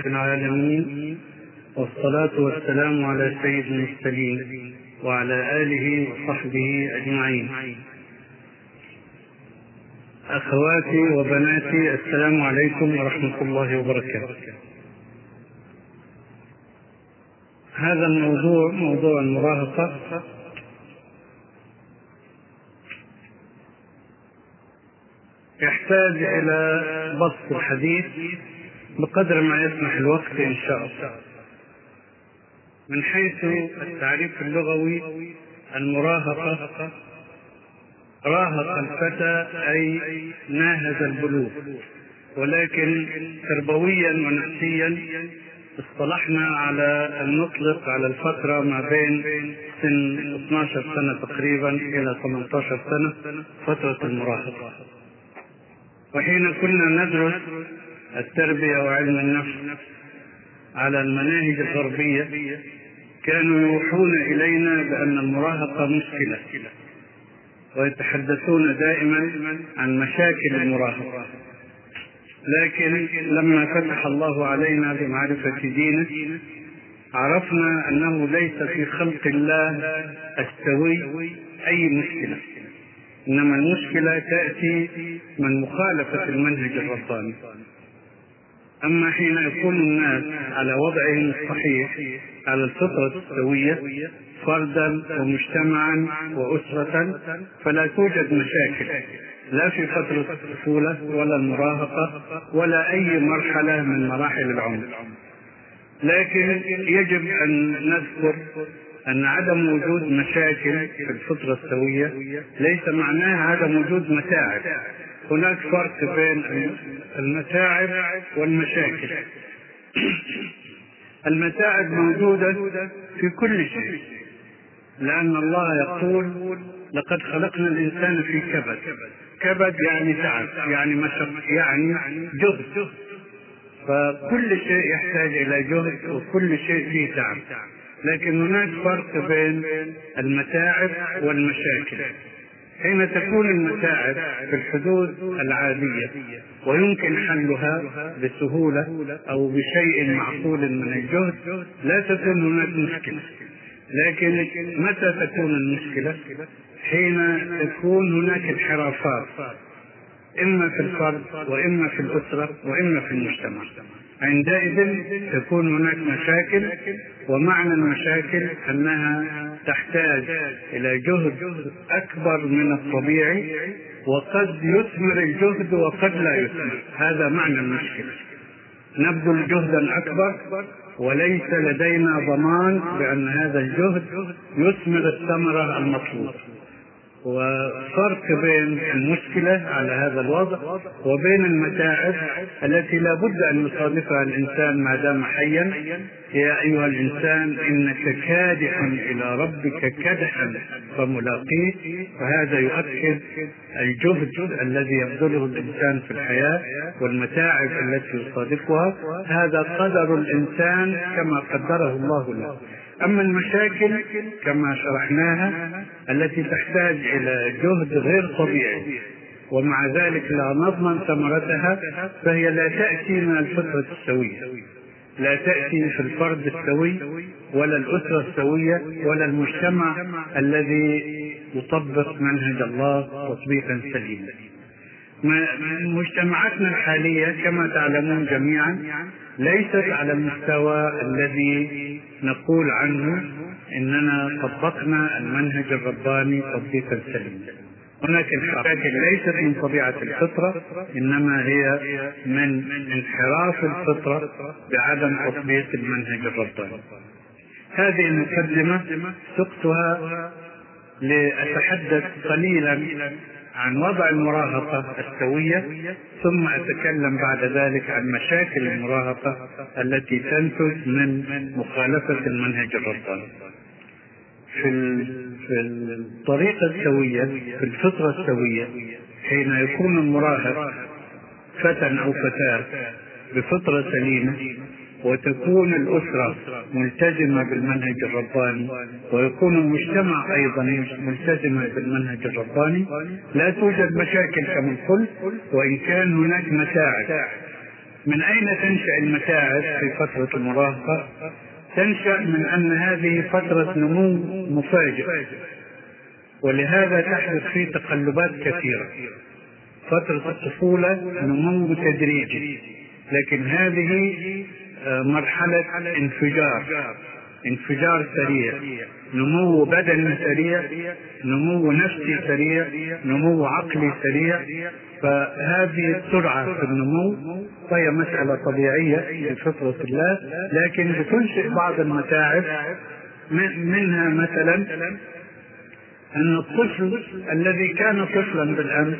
العالمين والصلاة والسلام على سيد المرسلين وعلى آله وصحبه أجمعين. أخواتي وبناتي السلام عليكم ورحمة الله وبركاته. هذا الموضوع موضوع المراهقة يحتاج إلى بسط الحديث بقدر ما يسمح الوقت إن شاء الله. من حيث التعريف اللغوي المراهقة راهق الفتى أي ناهز البلوغ ولكن تربويا ونفسيا اصطلحنا على أن نطلق على الفترة ما بين سن 12 سنة تقريبا إلى 18 سنة فترة المراهقة. وحين كنا ندرس التربية وعلم النفس على المناهج الغربية كانوا يوحون إلينا بأن المراهقة مشكلة ويتحدثون دائما عن مشاكل المراهقة. لكن لما فتح الله علينا بمعرفة دينه عرفنا أنه ليس في خلق الله السوي أي مشكلة إنما المشكلة تأتي من مخالفة المنهج الرباني. أما حين يكون الناس على وضعهم الصحيح على الفطرة السوية فردا ومجتمعا وأسرة فلا توجد مشاكل لا في فترة الطفولة ولا المراهقة ولا أي مرحلة من مراحل العمر. لكن يجب أن نذكر أن عدم وجود مشاكل في الفطرة السوية ليس معناها عدم وجود متاعب. هناك فرق بين المتاعب والمشاكل. المتاعب موجودة في كل شيء لأن الله يقول لقد خلقنا الإنسان في كبد. كبد يعني تعب يعني مشق يعني جهد. فكل شيء يحتاج إلى جهد وكل شيء فيه تعب لكن هناك فرق بين المتاعب والمشاكل. حين تكون المتاعب في الحدود العادية ويمكن حلها بسهولة أو بشيء معقول من الجهد لا تكون هناك مشكلة لكن متى تكون المشكلة؟ حين تكون هناك انحرافات إما في الفرد وإما في الأسرة وإما في المجتمع. عندئذ تكون هناك مشاكل ومعنى المشاكل أنها تحتاج إلى جهد أكبر من الطبيعي وقد يثمر الجهد وقد لا يثمر. هذا معنى المشكلة. نبذل جهدا أكبر وليس لدينا ضمان بأن هذا الجهد يثمر الثمرة المطلوبة. وفرق بين المشكلة على هذا الوضع وبين المتاعب التي لا بد أن يصادفها الإنسان ما دام حيا. يا أيها الإنسان إنك كادح إلى ربك كدحا فملاقيه. فهذا يؤكد الجهد الذي يبذله الإنسان في الحياة والمتاعب التي يصادفها. هذا قدر الإنسان كما قدره الله له. أما المشاكل كما شرحناها التي تحتاج إلى جهد غير طبيعي. ومع ذلك لا نضمن ثمرتها فهي لا تأتي من الفطرة السوية. لا تأتي في الفرد السوي ولا الأسرة السوية ولا المجتمع الذي يطبق منهج الله تطبيقا سليما. مجتمعاتنا الحالية كما تعلمون جميعا ليست على المستوى الذي نقول عنه إننا طبقنا المنهج الرباني تطبيقا سليما هناك المشاكل ليست من طبيعة الفطرة إنما هي من انحراف الفطرة بعدم تطبيق المنهج الرباني. هذه المقدمة سقتها لأتحدث قليلا عن وضع المراهقة السوية ثم أتكلم بعد ذلك عن مشاكل المراهقة التي تنتج من مخالفة المنهج الرباني في في الطريقة السوية في الفطرة السوية حين يكون المراهق فتى أو فتاة بفطرة سليمة وتكون الأسرة ملتزمة بالمنهج الرباني ويكون المجتمع أيضا ملتزما بالمنهج الرباني. لا توجد مشاكل كما قلت وإن كان هناك متاعب من أين تنشأ المتاعب في فترة المراهقة؟ تنشأ من أن هذه فترة نمو مفاجئ. ولهذا تحدث فيه تقلبات كثيرة. فترة الطفولة نمو تدريجي. لكن هذه مرحلة انفجار. انفجار سريع. نمو بدني سريع. نمو نفسي سريع. نمو عقلي سريع. فهذه السرعة في النمو فهي مسألة طبيعية في فطرة الله لكن بتنشئ بعض المتاعب منها مثلا أن الطفل الذي كان طفلا بالأمس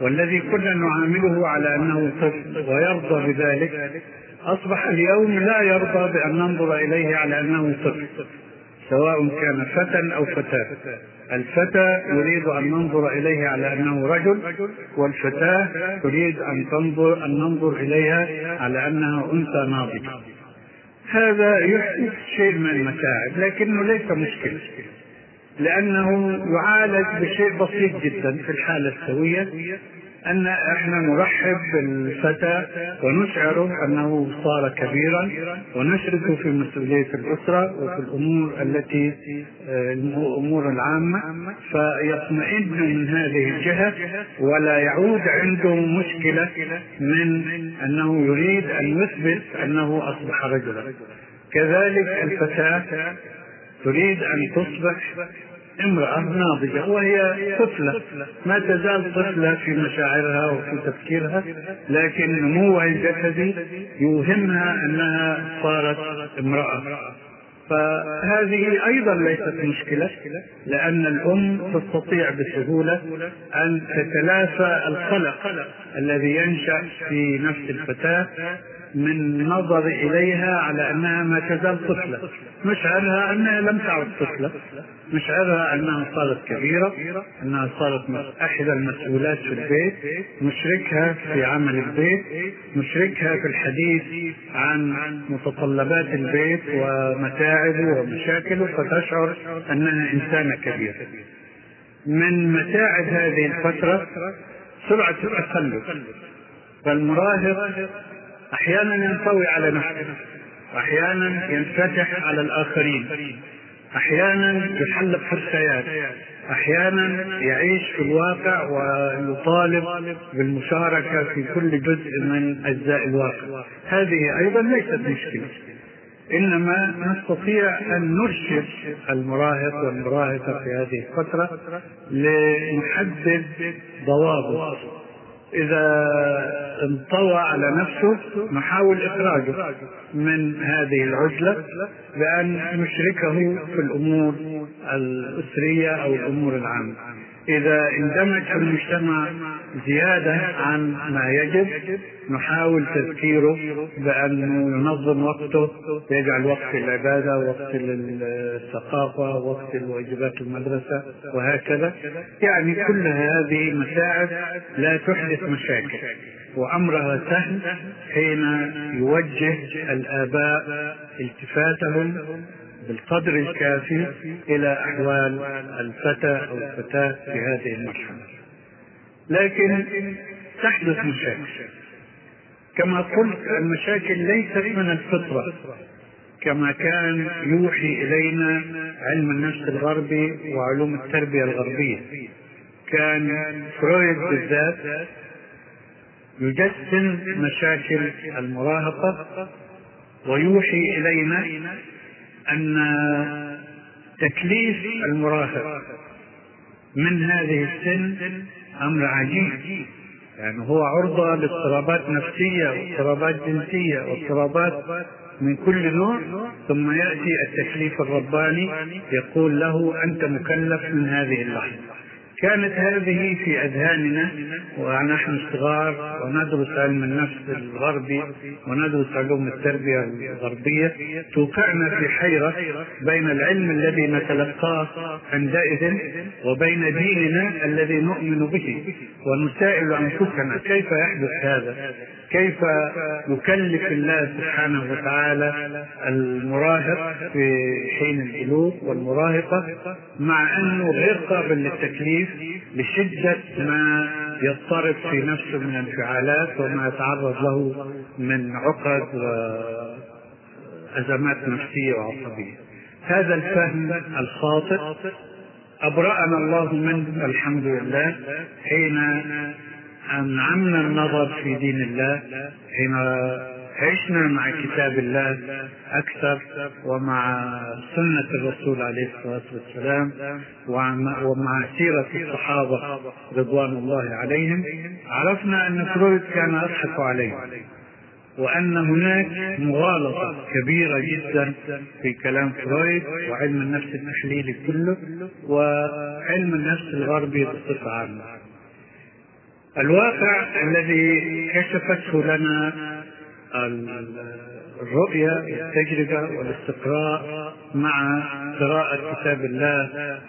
والذي كنا نعامله على أنه طفل ويرضى بذلك أصبح اليوم لا يرضى بأن ننظر إليه على أنه طفل سواء كان فتى أو فتاة. الفتى يريد أن ننظر إليه على أنه رجل والفتاة تريد أن تنظر أن ننظر إليها على أنها أنثى ناضجة. هذا يحدث شيء من المتاعب لكنه ليس مشكلة لأنه يعالج بشيء بسيط جدا في الحالة السوية. أن إحنا نرحب بالفتى ونشعره أنه صار كبيرا ونشركه في مسؤولية الأسرة وفي الأمور التي الأمور العامة. فيطمئن من هذه الجهة ولا يعود عنده مشكلة من أنه يريد أن يثبت أنه أصبح رجلا. كذلك الفتاة تريد أن تصبح امرأة ناضجة وهي طفلة. ما تزال طفلة في مشاعرها وفي تفكيرها لكن نموها الجسدي يوهمها أنها صارت امرأة. فهذه أيضا ليست مشكلة لأن الأم تستطيع بسهولة أن تتلافى القلق الذي ينشأ في نفس الفتاة من النظر إليها على أنها ما تزال طفلة. مشعرها أنها لم تعد طفلة. مشعرها أنها صارت كبيرة أنها صارت احدى المسؤولات في البيت نشركها في عمل البيت نشركها في الحديث عن متطلبات البيت ومتاعبه ومشاكله فتشعر أنها إنسانة كبيرة. من متاعب هذه الفترة سرعة التخلف فالمراهق أحيانا ينطوي على نفسه واحيانا ينفتح على الآخرين أحيانا يحلق في الخيال أحيانا يعيش في الواقع ويطالب بالمشاركة في كل جزء من أجزاء الواقع. هذه أيضا ليست مشكلة إنما نستطيع أن نرشد المراهق والمراهقة في هذه الفترة لنحدد ضوابط. إذا انطوى على نفسه نحاول إخراجه من هذه العزلة بأن نشركه في الأمور الأسرية أو الأمور العامة. إذا اندمج المجتمع زيادة عن ما يجب نحاول تذكيره بأنه ينظم وقته يجعل وقت العبادة وقت الثقافة وقت الواجبات المدرسة وهكذا. يعني كل هذه مساعد لا تحدث مشاكل وأمرها سهل حين يوجه الآباء التفاتهم بالقدر الكافي إلى أحوال الفتى أو الفتاة في هذه المرحلة. لكن تحدث مشاكل. كما قلت المشاكل ليست من الفطرة كما كان يوحي إلينا علم النفس الغربي وعلوم التربية الغربية. كان فرويد بالذات يجسم مشاكل المراهقة ويوحي إلينا أن تكليف المراهق من هذه السن أمر عجيب. يعني هو عرضة لاضطرابات نفسية واضطرابات جنسية واضطرابات من كل نوع ثم يأتي التكليف الرباني يقول له أنت مكلف من هذه اللحظة. كانت هذه في أذهاننا ونحن صغار وندرس علم النفس الغربي وندرس علوم التربية الغربية. توقعنا في حيرة بين العلم الذي نتلقاه عندئذ وبين ديننا الذي نؤمن به ونسائل أنفسنا. كيف يحدث هذا؟ كيف يكلف الله سبحانه وتعالى المراهق في حين البلوغ والمراهقة مع أنه غير قابل للتكليف لشدة ما يضطرب في نفسه من انفعالات وما يتعرض له من عقد وأزمات نفسية وعصبية. هذا الفهم الخاطئ. أبرأنا الله منه الحمد لله حين أنعمنا النظر في دين الله حين عشنا مع كتاب الله أكثر ومع سنة الرسول عليه الصلاة والسلام ومع سيرة الصحابة رضوان الله عليهم عرفنا أن فرويد كان يضحك عليه وأن هناك مغالطة كبيرة جدا في كلام فرويد وعلم النفس التحليلي كله وعلم النفس الغربي بصفة عامة. الواقع الذي كشفته لنا الرؤية والتجربة والاستقراء مع قراءة كتاب الله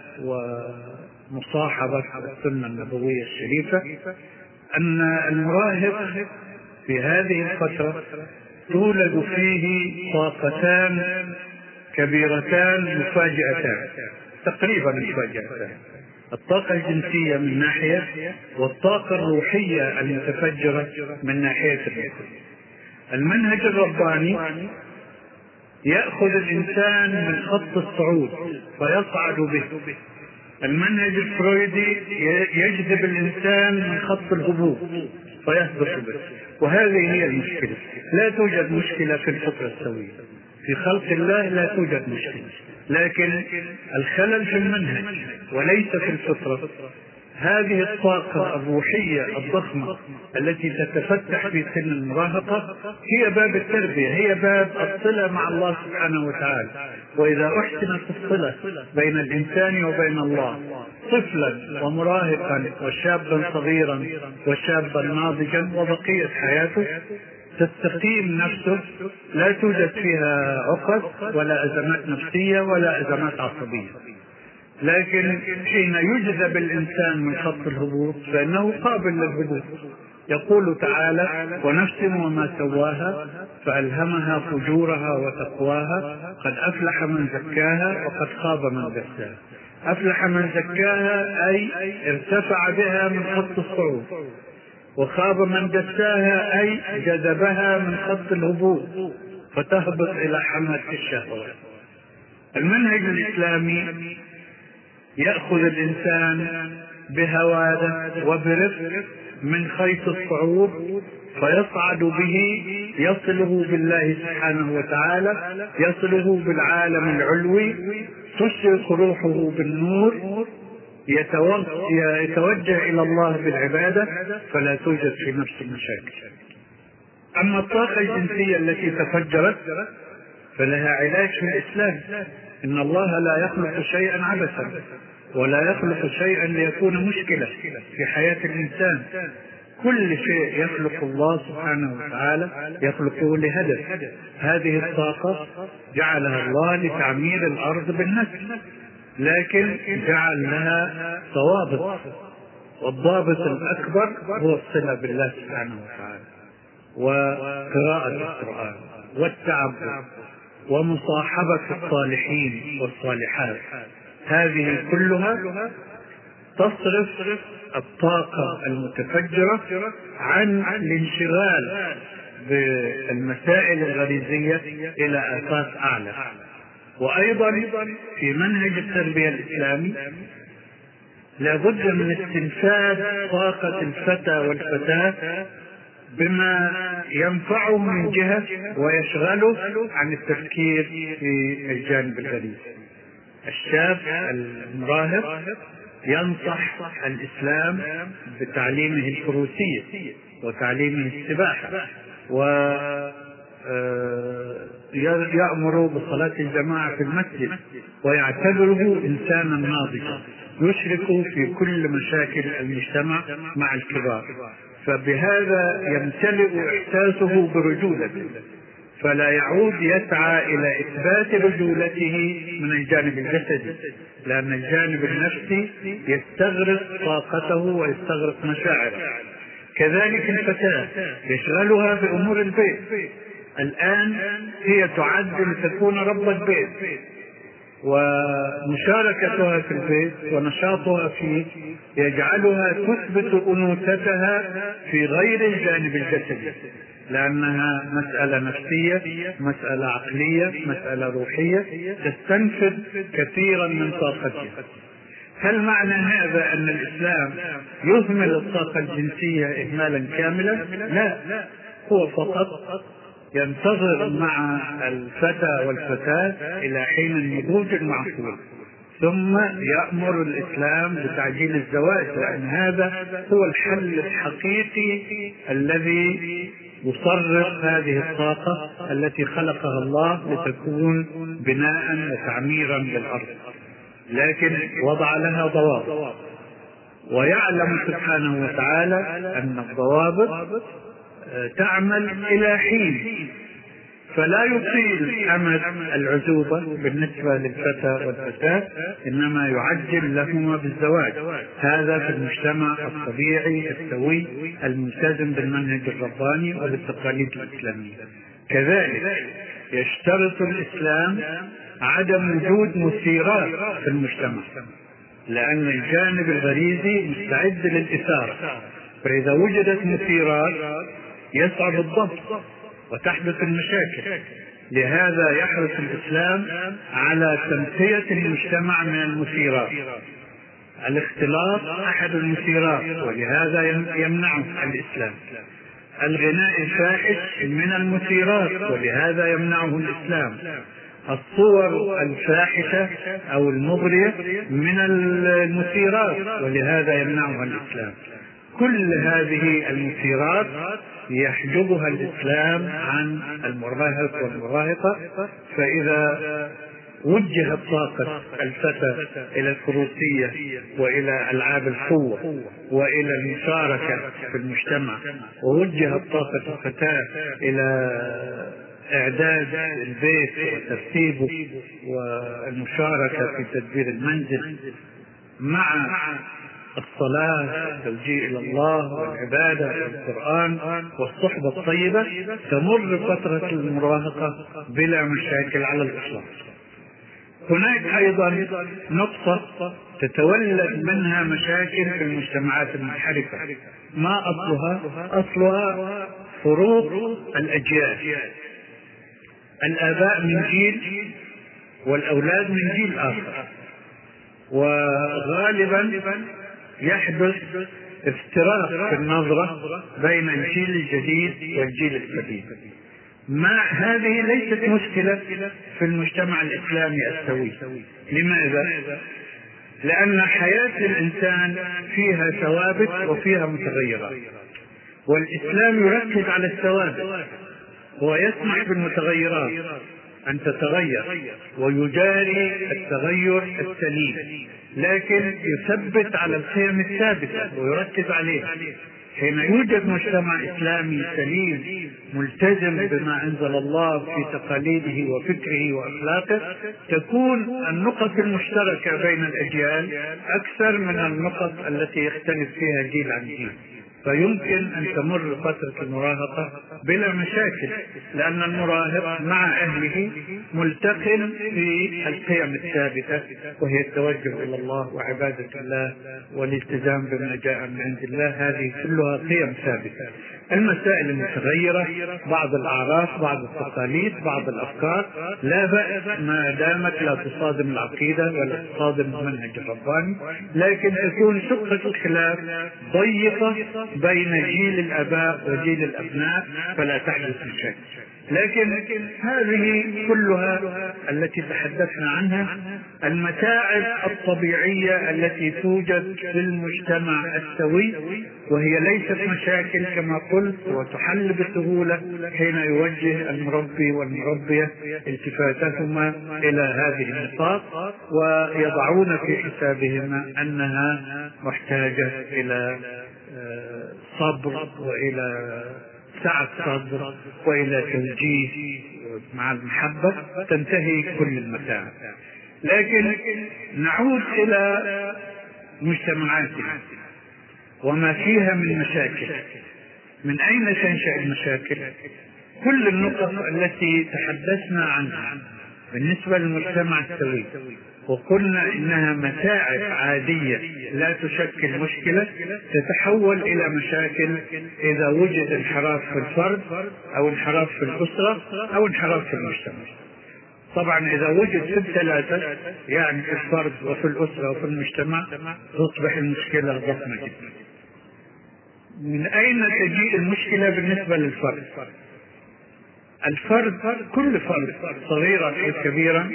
ومصاحبة السنة النبوية الشريفة أن المراهق في هذه الفترة تولد فيه طاقتان كبيرتان مفاجئتان تقريبا مفاجئتان. الطاقة الجنسية من ناحية والطاقة الروحية المتفجرة من ناحية الأخرى المنهج الرباني يأخذ الإنسان من خط الصعود فيصعد به. المنهج الفرويدي يجذب الإنسان من خط الهبوط فيهبط به. وهذه هي المشكلة. لا توجد مشكلة في الفطرة السوية. في خلق الله لا توجد مشكلة. لكن الخلل في المنهج وليس في الفطرة. هذه الطاقة الروحية الضخمة التي تتفتح في سن المراهقة هي باب التربية هي باب الصلة مع الله سبحانه وتعالى. وإذا أحسنت الصلة بين الإنسان وبين الله طفلا ومراهقا وشابا صغيرا وشابا ناضجا وبقية حياته تستقيم نفسه لا توجد فيها عقد ولا أزمات نفسية ولا أزمات عصبية. لكن حين يجذب الإنسان من خط الهبوط فإنه قابل للهبوط. يقول تعالى ونفس وما سواها فألهمها فجورها وتقواها قد أفلح من زكاها وقد خاب من دساها أفلح من زكاها أي ارتفع بها من خط الصعود وخاب من دساها أي جذبها من خط الهبوط فتهبط إلى حملة الشهوات المنهج الإسلامي يأخذ الإنسان بهواده وبرفق من خيط الصعود فيصعد به يصله بالله سبحانه وتعالى يصله بالعالم العلوي تشرق روحه بالنور يتوجه إلى الله بالعبادة فلا توجد في نفس المشاكل أما الطاقة الجنسية التي تفجرت فلها علاج في الإسلام. إن الله لا يخلق شيئا عبثا ولا يخلق شيئا ليكون مشكلة في حياة الإنسان. كل شيء يخلق الله سبحانه وتعالى يخلقه لهدف. هذه الطاقة جعلها الله لتعمير الأرض بالنسل لكن جعل لها ضوابط. والضابط الأكبر هو الصلة بالله سبحانه وتعالى وقراءة القرآن والتعبد. ومصاحبة الصالحين والصالحات. هذه كلها تصرف الطاقة المتفجرة عن الانشغال بالمسائل الغريزية إلى أساس أعلى. وأيضا في منهج التربية الإسلامي لابد من استنفاذ طاقة الفتى والفتاة بما ينفعه من جهة ويشغله عن التفكير في الجانب الغريب. الشاب المراهق ينصح الإسلام بتعليمه الفروسية وتعليمه السباحة و آه، يأمر بصلاة الجماعة في المسجد ويعتبره إنسانا ناضجا يشرك في كل مشاكل المجتمع مع الكبار. فبهذا يمتلئ إحساسه برجولته فلا يعود يسعى إلى إثبات رجولته من الجانب الجسدي لأن الجانب النفسي يستغرق طاقته ويستغرق مشاعره. كذلك الفتاة يشغلها بأمور البيت. الآن هي تعد لتكون ربة بيت ومشاركتها في البيت ونشاطها فيه يجعلها تثبت أنوثتها في غير الجانب الجسدي لأنها مسألة نفسية مسألة عقلية مسألة روحية تستنفذ كثيرا من طاقتها هل معنى هذا أن الإسلام يهمل الطاقة الجنسية اهمالا كاملا؟ لا هو فقط ينتظر مع الفتى والفتاة إلى حين النضوج المعقول ثم يأمر الإسلام بتعجيل الزواج لأن هذا هو الحل الحقيقي الذي يصرف هذه الطاقة التي خلقها الله لتكون بناء وتعميرا للأرض لكن وضع لها ضوابط. ويعلم سبحانه وتعالى أن الضوابط تعمل إلى حين. فلا يطيل أمد العزوبة بالنسبة للفتى والفتاة إنما يعجل لهما بالزواج. هذا في المجتمع الطبيعي السوي الملتزم بالمنهج الرباني وبالتقاليد الإسلامية. كذلك يشترط الإسلام عدم وجود مثيرات في المجتمع لأن الجانب الغريزي مستعد للإثارة. فإذا وجدت مثيرات يصعب الضبط وتحدث المشاكل. لهذا يحرص الإسلام على تنقيه المجتمع من المثيرات. الاختلاط أحد المثيرات ولهذا يمنعه الإسلام. الغناء الفاحش من المثيرات ولهذا يمنعه الإسلام. الصور الفاحشة أو المغرية من المثيرات ولهذا يمنعها الإسلام. كل هذه المثيرات يحجبها الإسلام عن المراهق والمراهقة فإذا وجهت طاقة الفتى إلى الفروسية وإلى ألعاب القوة وإلى المشاركة في المجتمع ووجهت طاقة الفتاة إلى إعداد البيت وترتيبه والمشاركة في تدبير المنزل مع الصلاة التوجيه إلى الله والعبادة والقرآن والصحبة الطيبة تمر فترة المراهقة بلا مشاكل على الإطلاق. هناك أيضا نقطة تتولد منها مشاكل في المجتمعات المنحرفة. ما أصلها؟ أصلها فروق الأجيال. الآباء من جيل والأولاد من جيل آخر. وغالبا يحدث افتراق في النظرة بين الجيل الجديد والجيل القديم. ما هذه ليست مشكلة في المجتمع الإسلامي السوي. لماذا؟ لأن حياة الإنسان فيها ثوابت وفيها متغيرات. والإسلام يركز على الثوابت ويسمح بالمتغيرات. أن تتغير ويجاري التغير السليم لكن يثبت على القيم الثابتة ويركز عليها. حين يوجد مجتمع إسلامي سليم ملتزم بما أنزل الله في تقاليده وفكره وأخلاقه تكون النقط المشتركة بين الأجيال أكثر من النقط التي يختلف فيها جيل عن جيل. فيمكن أن تمر فترة المراهقة بلا مشاكل لأن المراهق مع أهله ملتقن في القيم الثابتة وهي التوجه إلى الله وعبادة الله والالتزام بما جاء من عند الله. هذه كلها قيم ثابتة. المسائل المتغيرة بعض الأعراف بعض التقاليد بعض الأفكار. لا بأس ما دامت لا تصادم العقيدة ولا تصادم المنهج الرباني لكن تكون شقة الخلاف ضيقة بين جيل الآباء وجيل الأبناء فلا تحدث مشاكل لكن هذه كلها التي تحدثنا عنها المتاعب الطبيعية التي توجد في المجتمع السوي وهي ليست مشاكل كما قلت وتحل بسهولة حين يوجه المربي والمربية التفاتهما إلى هذه النقاط ويضعون في حسابهما أنها محتاجة إلى صبر وإلى سعة صدر وإلى توجيه مع المحبة تنتهي كل المتاعب لكن نعود إلى مجتمعاتنا وما فيها من مشاكل. من أين تنشأ المشاكل؟ كل النقط التي تحدثنا عنها بالنسبة للمجتمع السوي. وقلنا إنها متاعب عادية لا تشكل مشكلة تتحول إلى مشاكل إذا وجد انحراف في الفرد أو انحراف في الأسرة أو انحراف في المجتمع. طبعا إذا وجد في الثلاثة يعني في الفرد وفي الأسرة وفي المجتمع تصبح المشكلة ضخمة جدا. من أين تجيء المشكلة بالنسبة للفرد؟ الفرد كل فرد صغيرا أو كبيرا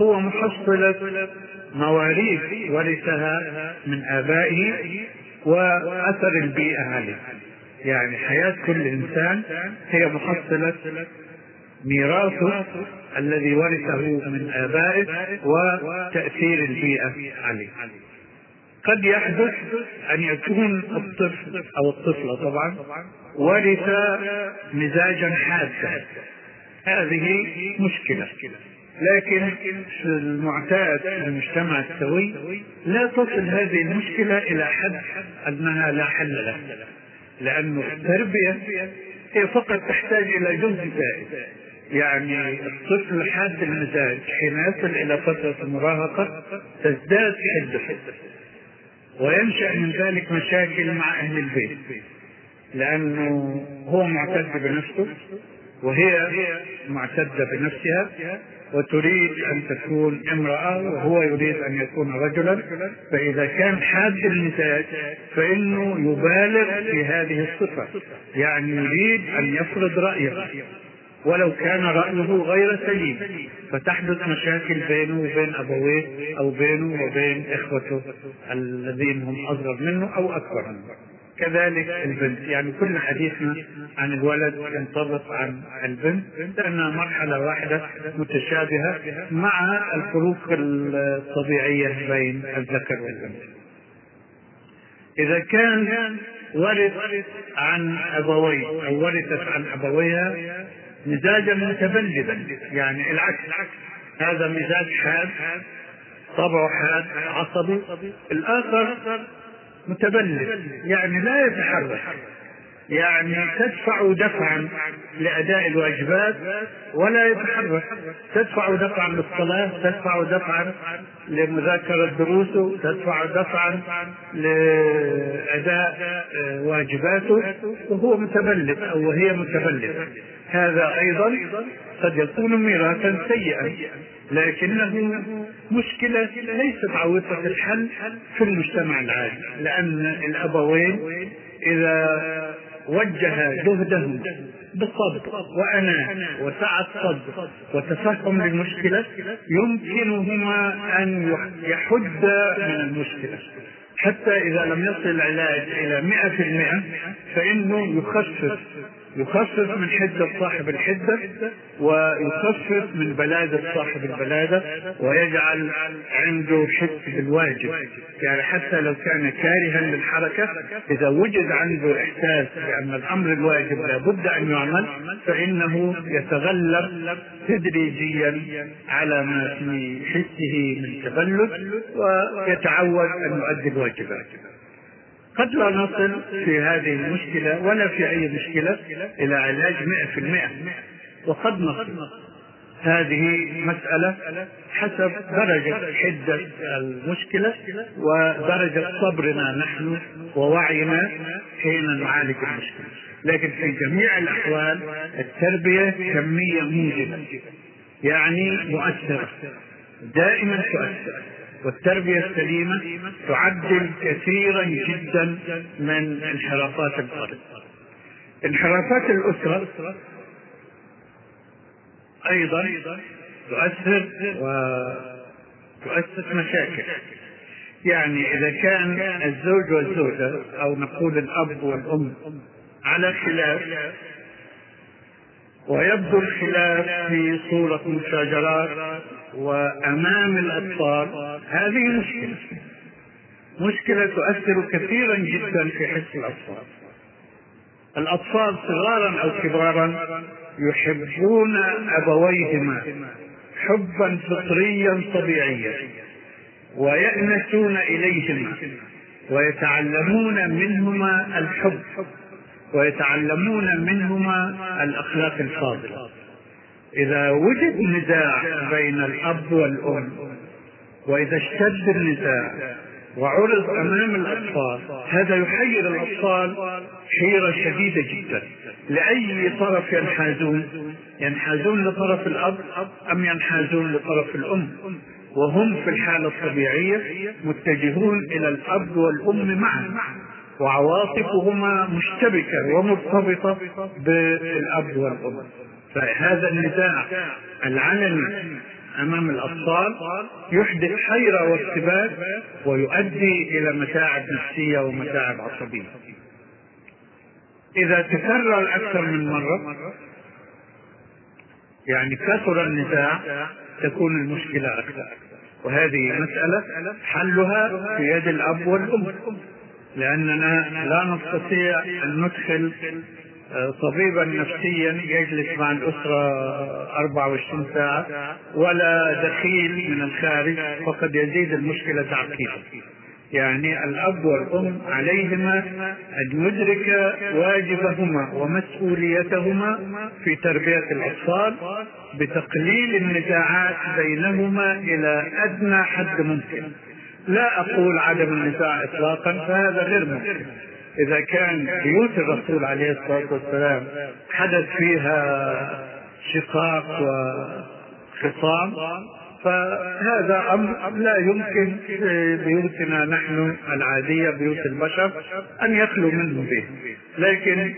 هو محصلة مواريث ورثها من آبائه وأثر البيئة عليه يعني حياة كل إنسان هي محصلة ميراثه الذي ورثه من آبائه وتأثير البيئة عليه قد يحدث أن يكون الطفل أو الطفلة طبعا ورث مزاجا حادا. هذه مشكلة. لكن المعتاد في المجتمع السوي لا تصل هذه المشكلة إلى حد أنها لا حل لها. لأنه التربية هي فقط تحتاج إلى جزء زائد. يعني الطفل حاد المزاج حين يصل إلى فترة المراهقة تزداد حده وينشأ من ذلك مشاكل مع أهل البيت. لأنه هو معتد بنفسه وهي معتدة بنفسها. وتريد أن تكون امرأة وهو يريد أن يكون رجلا فإذا كان حاد المزاج فإنه يبالغ في هذه الصفة يعني يريد أن يفرض رأيه. ولو كان رأيه غير سليم فتحدث مشاكل بينه وبين أبويه أو بينه وبين إخوته الذين هم أصغر منه أو أكبر منه. كذلك البنت. يعني كل حديثنا عن الولد ينطبق عن البنت لأنها مرحلة واحدة متشابهة مع الفروق الطبيعية بين الذكر والأنثى. إذا كان ورث عن أبويه أو ورثت عن أبويها مزاجا متبلدا يعني العكس. هذا مزاج حاد طبعه حاد عصبي. الآخر متبلد يعني لا يتحرك. يعني تدفع دفعا لأداء الواجبات ولا يتحرك. تدفع دفعا للصلاة تدفع دفعا لمذاكرة دروسه تدفع دفعا لأداء واجباته وهو متبلد أو وهي متبلدة هذا أيضا قد يكون ميراثا سيئا. لكنه مشكلة ليست عويصة الحل في المجتمع العادي لأن الأبوين إذا وجه جهدهم بالصبر وأنا وسعة صدر وتفهم للمشكلة يمكنهما أن يحد من المشكلة. حتى إذا لم يصل العلاج إلى مئة في المئة فإنه يخفف يخفف من حدة صاحب الحدة ويخفف من بلادة صاحب البلادة ويجعل عنده حس بالواجب يعني حتى لو كان كارها للحركة إذا وجد عنده إحساس بأن الأمر الواجب لابد أن يعمل فإنه يتغلب تدريجيا على ما في حسه من تبلد ويتعود أن يؤدي الواجبات. قد لا نصل في هذه المشكلة ولا في أي مشكلة إلى علاج مئة في المئة. وقد نصل هذه مسألة حسب درجة حدة المشكلة ودرجة صبرنا نحن ووعينا حين نعالج المشكلة. لكن في جميع الأحوال التربية كمية موجبة يعني مؤثرة دائما تؤثر. والتربية السليمة تعدل كثيرا جدا من انحرافات الفرد انحرافات الأسرة أيضا تؤثر وتؤسس مشاكل. يعني إذا كان الزوج والزوجة أو نقول الأب والأم على خلاف ويبدو الخلاف في صورة مشاجرات وأمام الأطفال هذه مشكلة. مشكلة تؤثر كثيرا جدا في حس الأطفال الأطفال صغارا أو كبارا يحبون أبويهما حبا فطريا طبيعيا ويأنسون إليهما ويتعلمون منهما الحب ويتعلمون منهما الأخلاق الفاضلة. إذا وجد نزاع بين الأب والأم وإذا اشتد النزاع وعرض أمام الأطفال هذا يحير الأطفال حيرة شديدة جدا. لأي طرف ينحازون؟ ينحازون لطرف الأب أم ينحازون لطرف الأم؟ وهم في الحالة الطبيعية متجهون إلى الأب والأم معا وعواطفهما مشتبكة ومرتبطة بالأب والأم. فهذا النزاع العلني أمام الأطفال يحدث حيرة وارتباك ويؤدي إلى متاعب نفسية ومتاعب عصبية. إذا تكرر أكثر من مرة يعني كثر النزاع تكون المشكلة أكثر. وهذه مسألة حلها في يد الأب والأم لأننا لا نستطيع أن ندخل طبيبا نفسيا يجلس مع الأسرة 24 ساعة ولا دخيل من الخارج فقد يزيد المشكلة تعقيدا. يعني الأب والأم عليهما أن يدرك واجبهما ومسؤوليتهما في تربية الأطفال بتقليل النزاعات بينهما إلى أدنى حد ممكن. لا أقول عدم النزاع إطلاقا فهذا غير ممكن. إذا كان بيوت الرسول عليه الصلاة والسلام حدث فيها شقاق وخصام فهذا أمر لا يمكن بيوتنا نحن العادية بيوت البشر أن يخلو منه به. لكن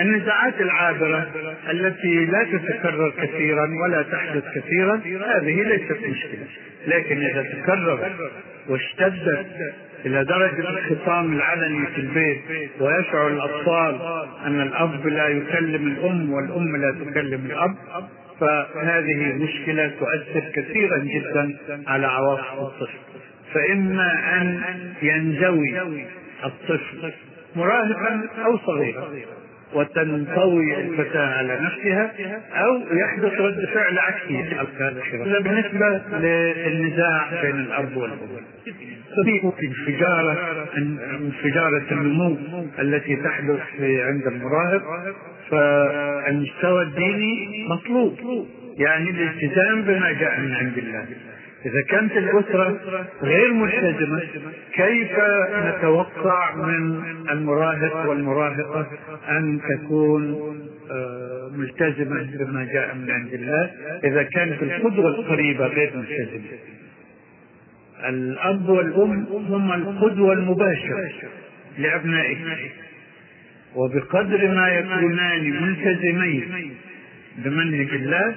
النزاعات العابرة التي لا تتكرر كثيرا ولا تحدث كثيرا هذه ليست مشكلة. لكن إذا تكررت واشتدت إلى درجة الخصام العلني في البيت ويشعر الأطفال أن الأب لا يكلم الأم والأم لا تكلم الأب. فهذه مشكلة تؤثر كثيرا جدا على عواطف الطفل. فإما أن ينزوي الطفل مراهقا أو صغيرا. وتنطوي الفتاة على نفسها أو يحدث رد فعل عكسي هذا بالنسبة للنزاع بين الأب والأم في انفجارة انفجارة النمو التي تحدث عند المراهق فالمستوى الديني مطلوب يعني الالتزام بما جاء من عند الله. إذا كانت الأسرة غير ملتزمة كيف نتوقع من المراهق والمراهقة أن تكون ملتزمة بما جاء من عند الله؟ إذا كانت القدوة القريبة غير ملتزمة. الأب والأم هم القدوة المباشرة لأبنائهم وبقدر ما يكونان ملتزمين بمنهج الله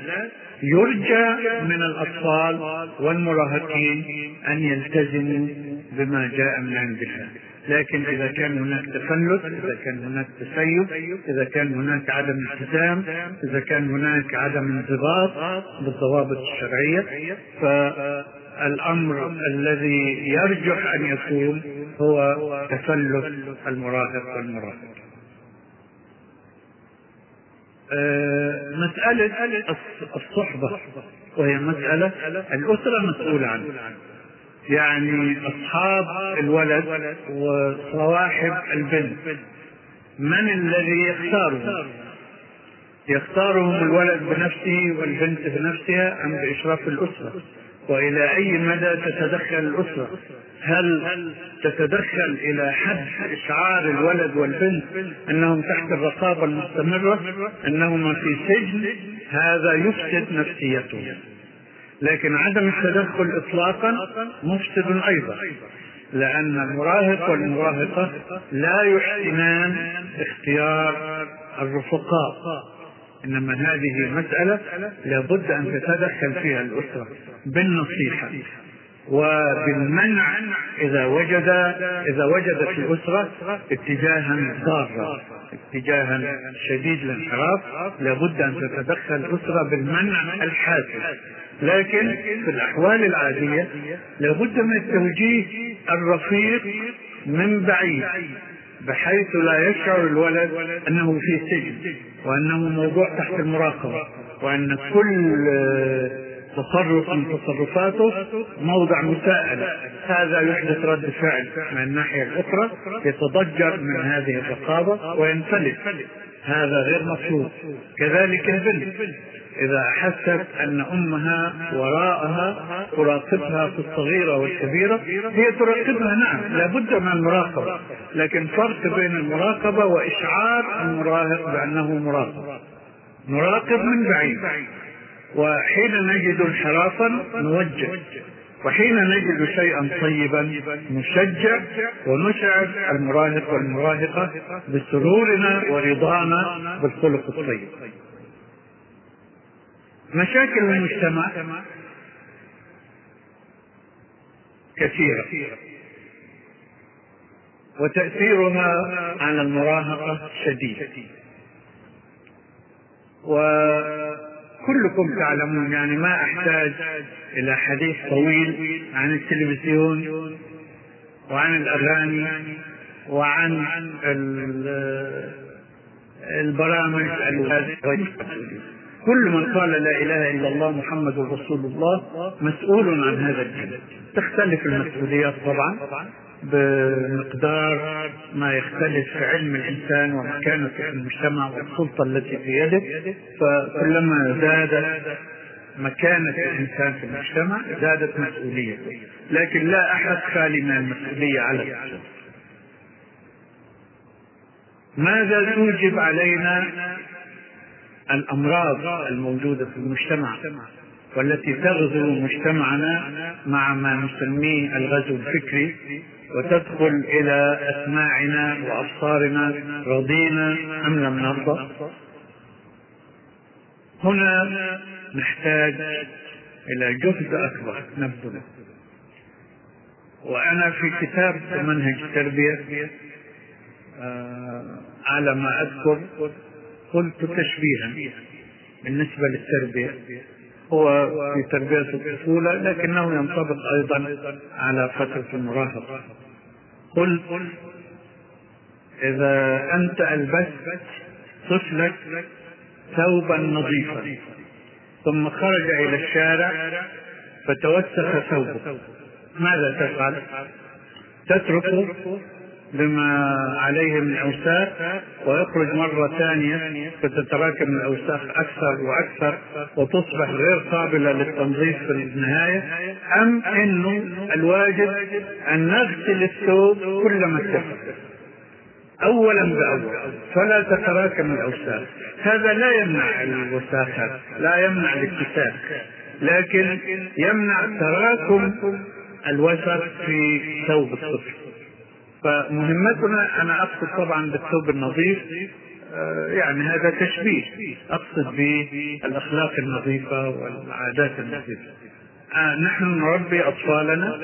يرجى من الأطفال والمراهقين أن يلتزموا بما جاء من عند الله لكن إذا كان هناك تفلت إذا كان هناك تسيب إذا كان هناك عدم التزام إذا كان هناك عدم انضباط بالضوابط الشرعية فالأمر الذي يرجح أن يكون هو تفلت المراهق والمراهق مسألة الصحبة وهي مسألة الأسرة مسؤولة عنها. يعني أصحاب الولد وصواحب البنت من الذي يختارهم؟ يختارهم الولد بنفسه والبنت بنفسها أم بإشراف الأسرة؟ وإلى أي مدى تتدخل الأسرة؟ هل تتدخل إلى حد إشعار الولد والبنت أنهم تحت الرقابة المستمرة أنهما في سجن؟ هذا يفسد نفسيتهم. لكن عدم التدخل إطلاقا مفسد أيضا لأن المراهق والمراهقة لا يحسنان اختيار الرفقاء. إنما هذه مساله لابد أن تتدخل فيها الأسرة بالنصيحة وبالمنع إذا وجد إذا وجدت الأسرة اتجاها ضارا اتجاها شديد الانحراف لابد أن تتدخل الأسرة بالمنع الحاسم. لكن في الأحوال العادية لابد من توجيه الرفيق من بعيد بحيث لا يشعر الولد أنه في سجن. وأنه موضوع تحت المراقبة وأن كل تصرف من تصرفاته موضع مساءلة. هذا يحدث رد فعل من الناحية الأخرى يتضجر من هذه الرقابة وينفلت. هذا غير مطلوب كذلك البنت. إذا أحست أن أمها وراءها تراقبها في الصغيرة والكبيرة هي تراقبها نعم لابد من المراقبة لكن فرق بين المراقبة وإشعار المراهق بأنه مراقب. نراقب من بعيد. وحين نجد انحرافا نوجه وحين نجد شيئا طيبا نشجع ونشعر المراهق والمراهقة بسرورنا ورضانا بالخلق الطيب. مشاكل المجتمع كثيرة. وتأثيرها على المراهقة شديد. وكلكم تعلمون يعني ما أحتاج إلى حديث طويل عن التلفزيون وعن الأغاني وعن البرامج كل من قال لا إله إلا الله محمد رسول الله مسؤول عن هذا الدين. تختلف المسؤوليات طبعا بمقدار ما يختلف علم الإنسان ومكانته في المجتمع والسلطة التي في يده. فكلما زادت مكانة الإنسان في المجتمع زادت مسؤوليته. لكن لا أحد خالي من المسؤولية على الإنسان ماذا توجب علينا الأمراض الموجودة في المجتمع والتي تغزو مجتمعنا مع ما نسميه الغزو الفكري وتدخل إلى أسماعنا وأبصارنا رضينا أم لم نرضى؟ هنا نحتاج إلى جهد أكبر نبذله وأنا في كتاب منهج التربية آه على ما أذكر قلت تشبيها بالنسبة للتربية هو في تربية الطفولة لكنه ينطبق أيضا على فترة المراهقة قل إذا أنت ألبست طفلك ثوبا نظيفا ثم خرج إلى الشارع فتوسخ ثوبه ماذا تفعل؟ تتركه بما عليه من أوساخ ويخرج مرة ثانية فتتراكم الأوساخ أكثر وأكثر وتصبح غير قابلة للتنظيف في النهاية. أم انه الواجب أن نغسل الثوب كلما اتفق. اولا بأول فلا تتراكم الأوساخ. هذا لا يمنع الوساخه لا يمنع الاتساخ لكن يمنع تراكم الوسخ في ثوب الطفل. فمهمتنا أنا أقصد طبعا بالثوب النظيف يعني هذا تشبيه. أقصد بالأخلاق النظيفة والعادات النظيفة. آه نحن نربي أطفالنا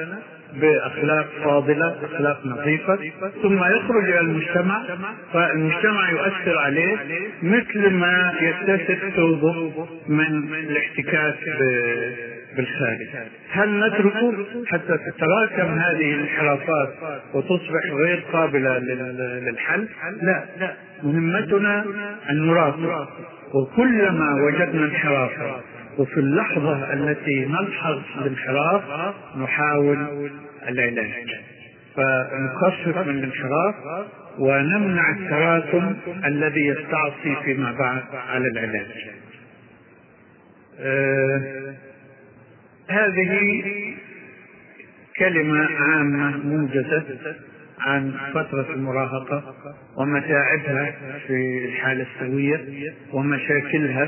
بأخلاق فاضلة أخلاق نظيفة ثم يخرج إلى المجتمع فالمجتمع يؤثر عليه مثل ما يتسق ثوبه من الاحتكاك بالخارج. هل نتركه حتى تتراكم هذه الانحرافات وتصبح غير قابلة للحل؟ لا. مهمتنا أن نراقب. وكلما وجدنا انحرافا وفي اللحظة التي نلحظ الانحراف نحاول العلاج. فنخفف من الانحراف ونمنع التراكم الذي يستعصي فيما بعد على العلاج. أه هذه كلمة عامة موجزة عن فترة المراهقة ومتاعبها في الحالة السوية ومشاكلها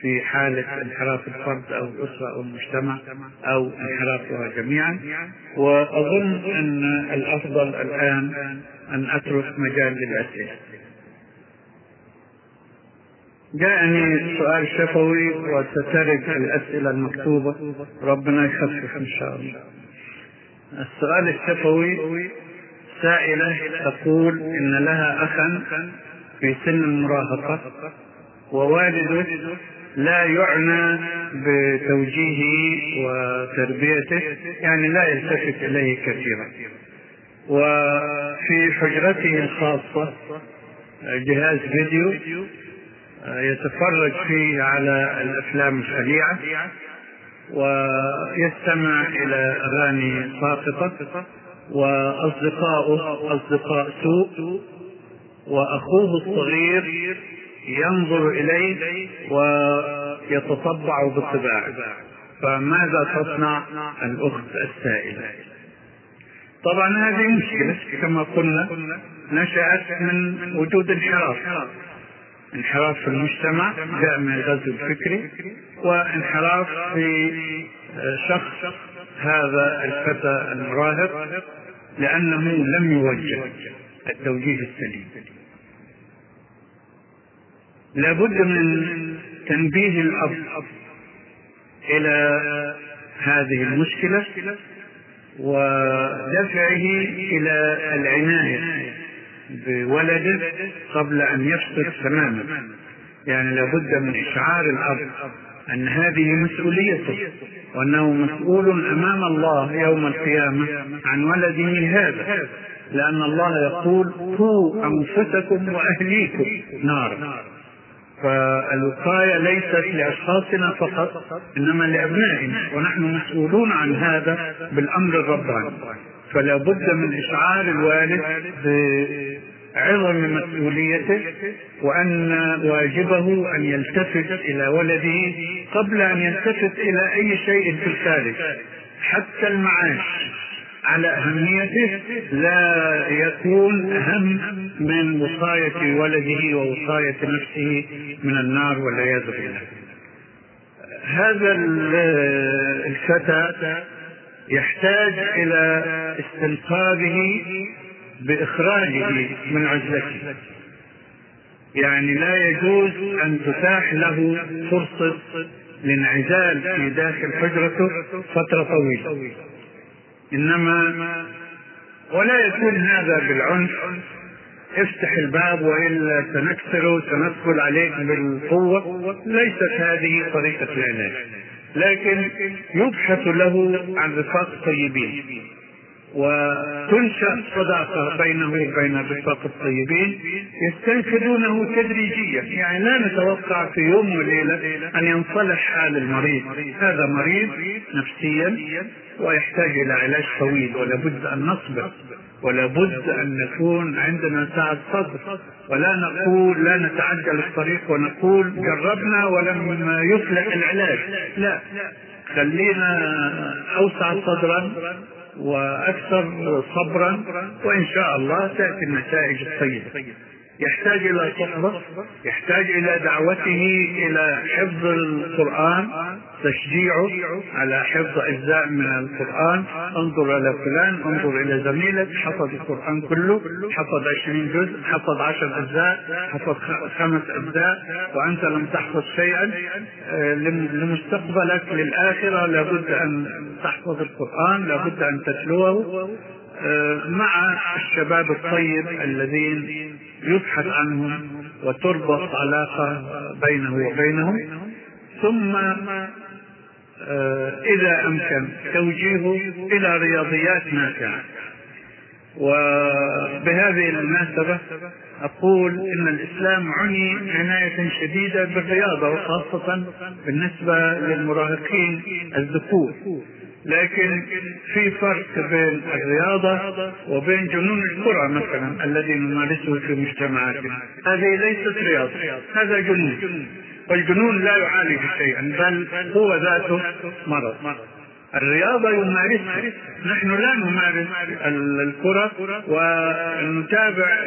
في حالة انحراف الفرد أو الأسرة أو المجتمع أو انحرافها جميعا. وأظن أن الأفضل الآن أن أترك مجال للأسئلة. جاءني سؤال شفوي وسترد الأسئلة المكتوبة. ربنا يخفف إن شاء الله. السؤال الشفوي سائلة تقول إن لها أخا في سن المراهقة ووالده لا يعنى بتوجيهه وتربيته يعني لا يلتفت إليه كثيرا. وفي حجرته الخاصة جهاز فيديو يتفرج فيه على الأفلام الخليعه ويستمع إلى أغاني ساقطة وأصدقاؤه أصدقاء سوء وأخوه الصغير ينظر إليه يتطبع بالطباع. فماذا تصنع؟ الأخت السائلة. طبعا هذه مشكلة كما قلنا نشأت من وجود انحراف. انحراف في المجتمع من الغزو الفكري وانحراف في شخص هذا الفتى المراهق لأنه لم يوجه التوجيه السليم. لابد من تنبيه الأب إلى هذه المشكلة ودفعه إلى العناية. بولده قبل أن يفسد تماما. يعني لابد من إشعار الأب أن هذه مسؤوليته وأنه مسؤول أمام الله يوم القيامة عن ولده هذا لأن الله يقول قوا أنفسكم وأهليكم نارا. فالوقاية ليست لأشخاصنا فقط إنما لأبنائنا ونحن مسؤولون عن هذا بالأمر الرباني. فلا بد من إشعار الوالد بعظم مسؤوليته وأن واجبه أن يلتفت إلى ولده قبل أن يلتفت إلى أي شيء في الخارج. حتى المعاش على أهميته لا يكون أهم من وصاية ولده ووصاية نفسه من النار والعياذ بالله. هذا الفتى يحتاج إلى استنقاذه بإخراجه من عزلته. يعني لا يجوز أن تتاح له فرصة الانعزال في داخل حجرته فترة طويلة. إنما ولا يكون هذا بالعنف. افتح الباب وإلا سنكسره سندخل عليك بالقوة. ليست هذه طريقة العلاج. لكن يبحث له عن رفاق طيبين وتنشأ صداقة بينه وبين الرفاق الطيبين يستنفذونه تدريجيا. يعني لا نتوقع في يوم وليلة أن ينصلح حال المريض. هذا مريض نفسيا ويحتاج إلى علاج طويل ولا بد أن نصبر. ولا بد أن نكون عندنا سعه صدر ولا نقول لا نتعجل الطريق ونقول جربنا ولم يفلح العلاج. لا. خلينا أوسع صدرا وأكثر صبرا وإن شاء الله تأتي النتائج الطيبة. يحتاج إلى صحبه يحتاج إلى دعوته إلى حفظ القرآن تشجيعه على حفظ أجزاء من القرآن. انظر إلى فلان انظر إلى زميلك حفظ القرآن كله حفظ عشرين جزء حفظ عشر أجزاء حفظ خمس أجزاء. وأنت لم تحفظ شيئا لمستقبلك للآخرة لابد أن تحفظ القرآن لابد أن تتلوه. مع الشباب الطيب الذين يبحث عنهم وتربط علاقة بينه وبينهم. ثم إذا أمكن توجيهه إلى رياضيات نافعة. وبهذه المناسبة أقول إن الإسلام عني عناية شديدة بالرياضة وخاصة بالنسبة للمراهقين الذكور. لكن في فرق بين الرياضة وبين جنون الكرة مثلا الذي نمارسه في مجتمعاتنا. هذه ليست رياضة هذا جنون. والجنون لا يعالج شيئا بل هو ذاته مرض. الرياضة يمارسها. نحن لا نمارس الكرة ونتابع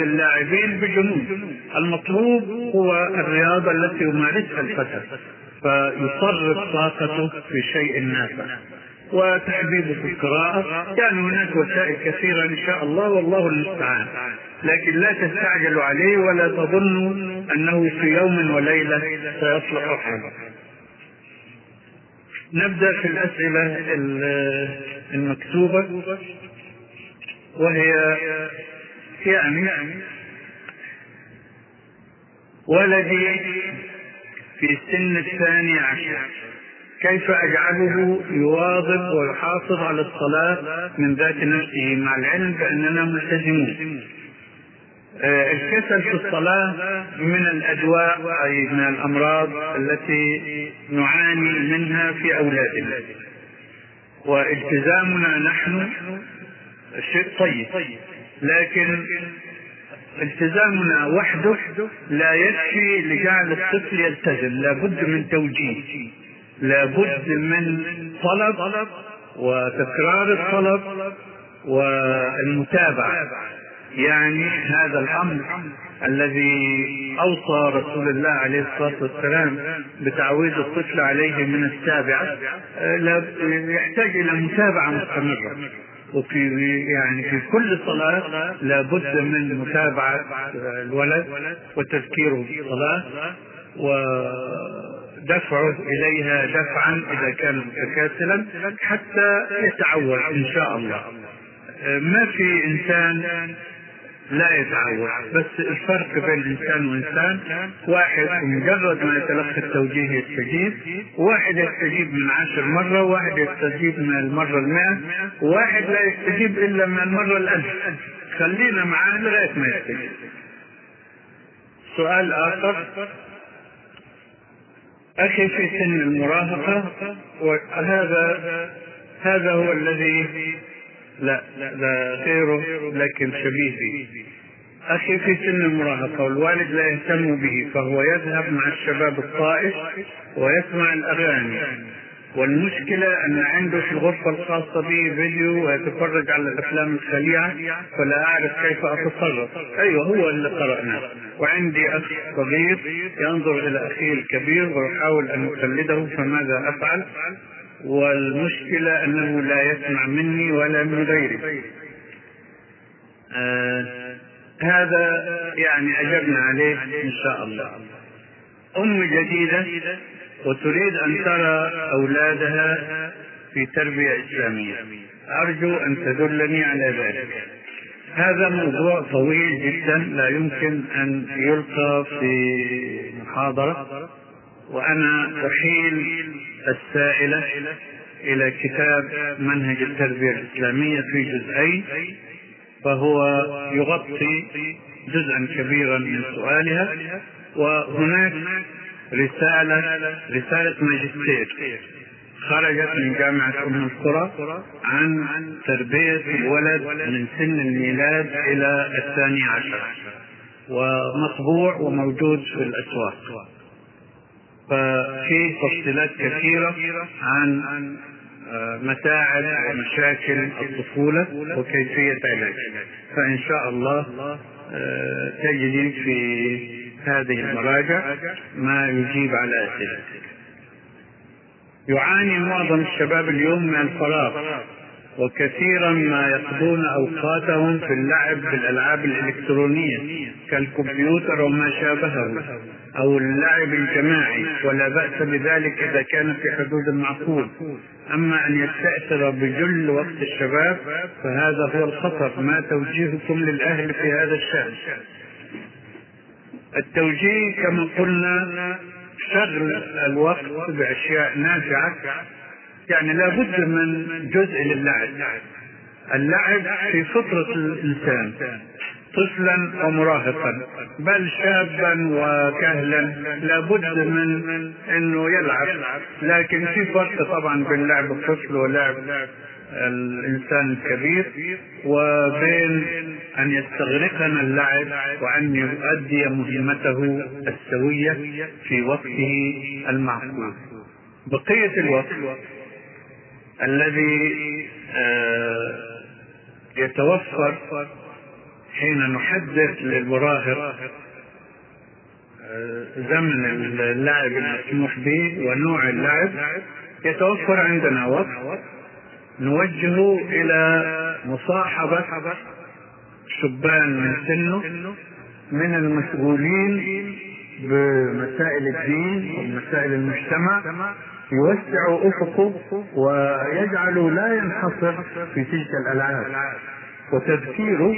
اللاعبين بجنون. المطلوب هو الرياضة التي يمارسها الفتى فيصرف طاقته في شيء نافع. وتحبيبه في القراءة يعني هناك وسائل كثيرة إن شاء الله والله المستعان. لكن لا تستعجلوا عليه ولا تظنوا أنه في يوم وليلة سيصلح حاله نبدأ في الأسئلة المكتوبة وهي يعني ولدي في السن الثاني عشر. كيف أجعله يواظب ويحافظ على الصلاة من ذات نفسه مع العلم بأننا ملتزمون؟ الكسل في الصلاة من الأدواء أي من الأمراض التي نعاني منها في أولادنا. وإلتزامنا نحن شيء طيب لكن التزامنا وحده لا يكفي لجعل الطفل يلتزم. لابد من توجيه. لابد من طلب وتكرار الطلب والمتابعة. يعني هذا الأمر الذي أوصى رسول الله عليه الصلاة والسلام بتعويض الطفل عليه من السابعة يحتاج إلى متابعة مستمرة. وفي يعني في كل صلاة لابد من متابعة الولد وتذكيره بالصلاة ودفعه إليها دفعا إذا كان متكاسلا حتى يتعود إن شاء الله. ما في إنسان لا يتعود بس الفرق بين الإنسان وإنسان واحد مجرد ما يتلقى التوجيه يستجيب واحد يستجيب من عشر مرة واحد يستجيب من المرة المئة واحد لا يستجيب إلا من المرة الألف. خلينا معاه لغاية ما يستجيب. سؤال آخر. أخي في سن المراهقة؟ وهذا هذا هو الذي لا لا غيره لكن شبيه به أخي في سن المراهقة والوالد لا يهتم به فهو يذهب مع الشباب الطائش ويسمع الأغاني. والمشكلة أن عنده في الغرفة الخاصة به فيديو ويتفرج على الأفلام الخليعة فلا أعرف كيف أتصرف. أيوة هو اللي قرأناه وعندي أخ صغير ينظر إلى أخيه الكبير ويحاول أن يقلده فماذا أفعل؟ والمشكلة أنه لا يسمع مني ولا من غيري. آه هذا يعني أجبنا عليه إن شاء الله. أم جديدة وتريد أن ترى أولادها في تربية إسلامية. أرجو أن تدلني على ذلك. هذا موضوع طويل جدا لا يمكن أن يلقى في محاضرة. وأنا أحيل السائلة إلى كتاب منهج التربية الإسلامية في جزئين فهو يغطي جزءا كبيرا من سؤالها وهناك رسالة رسالة ماجستير خرجت من جامعة أم القرى عن تربية الولد من سن الميلاد إلى الثاني عشر ومطبوع وموجود في الأسواق. ففي تفصيلات كثيرة عن متاعب ومشاكل الطفولة وكيفية علاجها. فإن شاء الله تجدي في هذه المراجع ما يجيب على أسئلتك. يعاني معظم الشباب اليوم من الفراغ وكثيرا ما يقضون أوقاتهم في اللعب بالألعاب الإلكترونية كالكمبيوتر وما شابهه. أو اللعب الجماعي ولا بأس بذلك إذا كان في حدود المعقول أما أن يستأثر بجل وقت الشباب فهذا هو الخطر. ما توجيهكم للأهل في هذا الشأن؟ التوجيه كما قلنا شغل الوقت بأشياء نافعة. يعني لابد من جزء للعب. اللعب في فطرة الإنسان. طفلا ومراهقا بل شابا وكهلا لابد من إنه يلعب. لكن في فرق طبعا بين لعب الطفل ولعب الإنسان الكبير وبين أن يستغرقنا اللعب وأن يؤدي مهمته السوية في وقته المعقول. بقية الوقت الذي يتوفر حين نحدد للمراهق زمن اللعب المسموح به ونوع اللعب يتوفر عندنا وقت. نوجهه إلى مصاحبة شبان من سنه من المسؤولين بمسائل الدين ومسائل المجتمع يوسع أفقه ويجعل لا ينحصر في تلك الألعاب. وتذكيره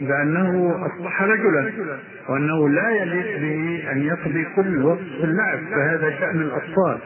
بأنه أصبح رجلا وأنه لا يليق به أن يقضي كل الوقت في اللعب فهذا شأن الأطفال.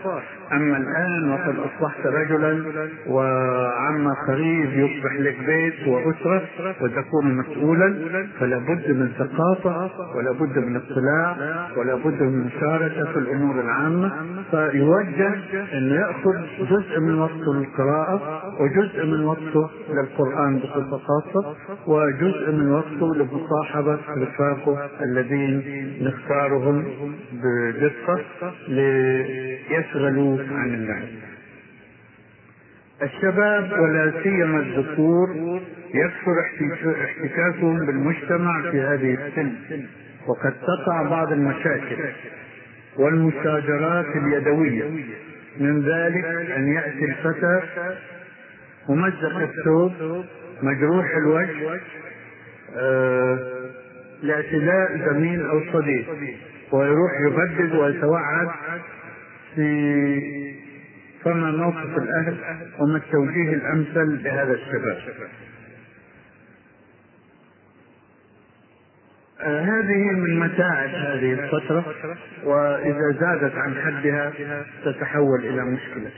أما الآن وقد أصبحت رجلا وعما قريب يصبح لك بيت وأسرة وتكون مسؤولا فلا بد من ثقافة ولا بد من اطلاع ولا بد من مشاركة في الأمور العامة. فيوجه انه يأخذ جزء من وقته للقراءة وجزء من وقته للقرآن بصفة خاصة. خاصة وجزء من وقته لمصاحبة رفاقه الذين نختارهم بدقة ليشغلوا عن اللعب الشباب ولا سيما الذكور يكثر احتكاكهم بالمجتمع في هذه السن وقد تقع بعض المشاكل والمشاجرات اليدوية. من ذلك أن يأتي الفتى ممزق الثوب مجروح الوجه آه لاعتداء زميل أو صديق ويروح يبدد ويتوعد في فما موقف الأهل وما التوجيه الأمثل لهذا الشباب. آه هذه من متاعب هذه الفترة وإذا زادت عن حدها تتحول إلى مشكلة.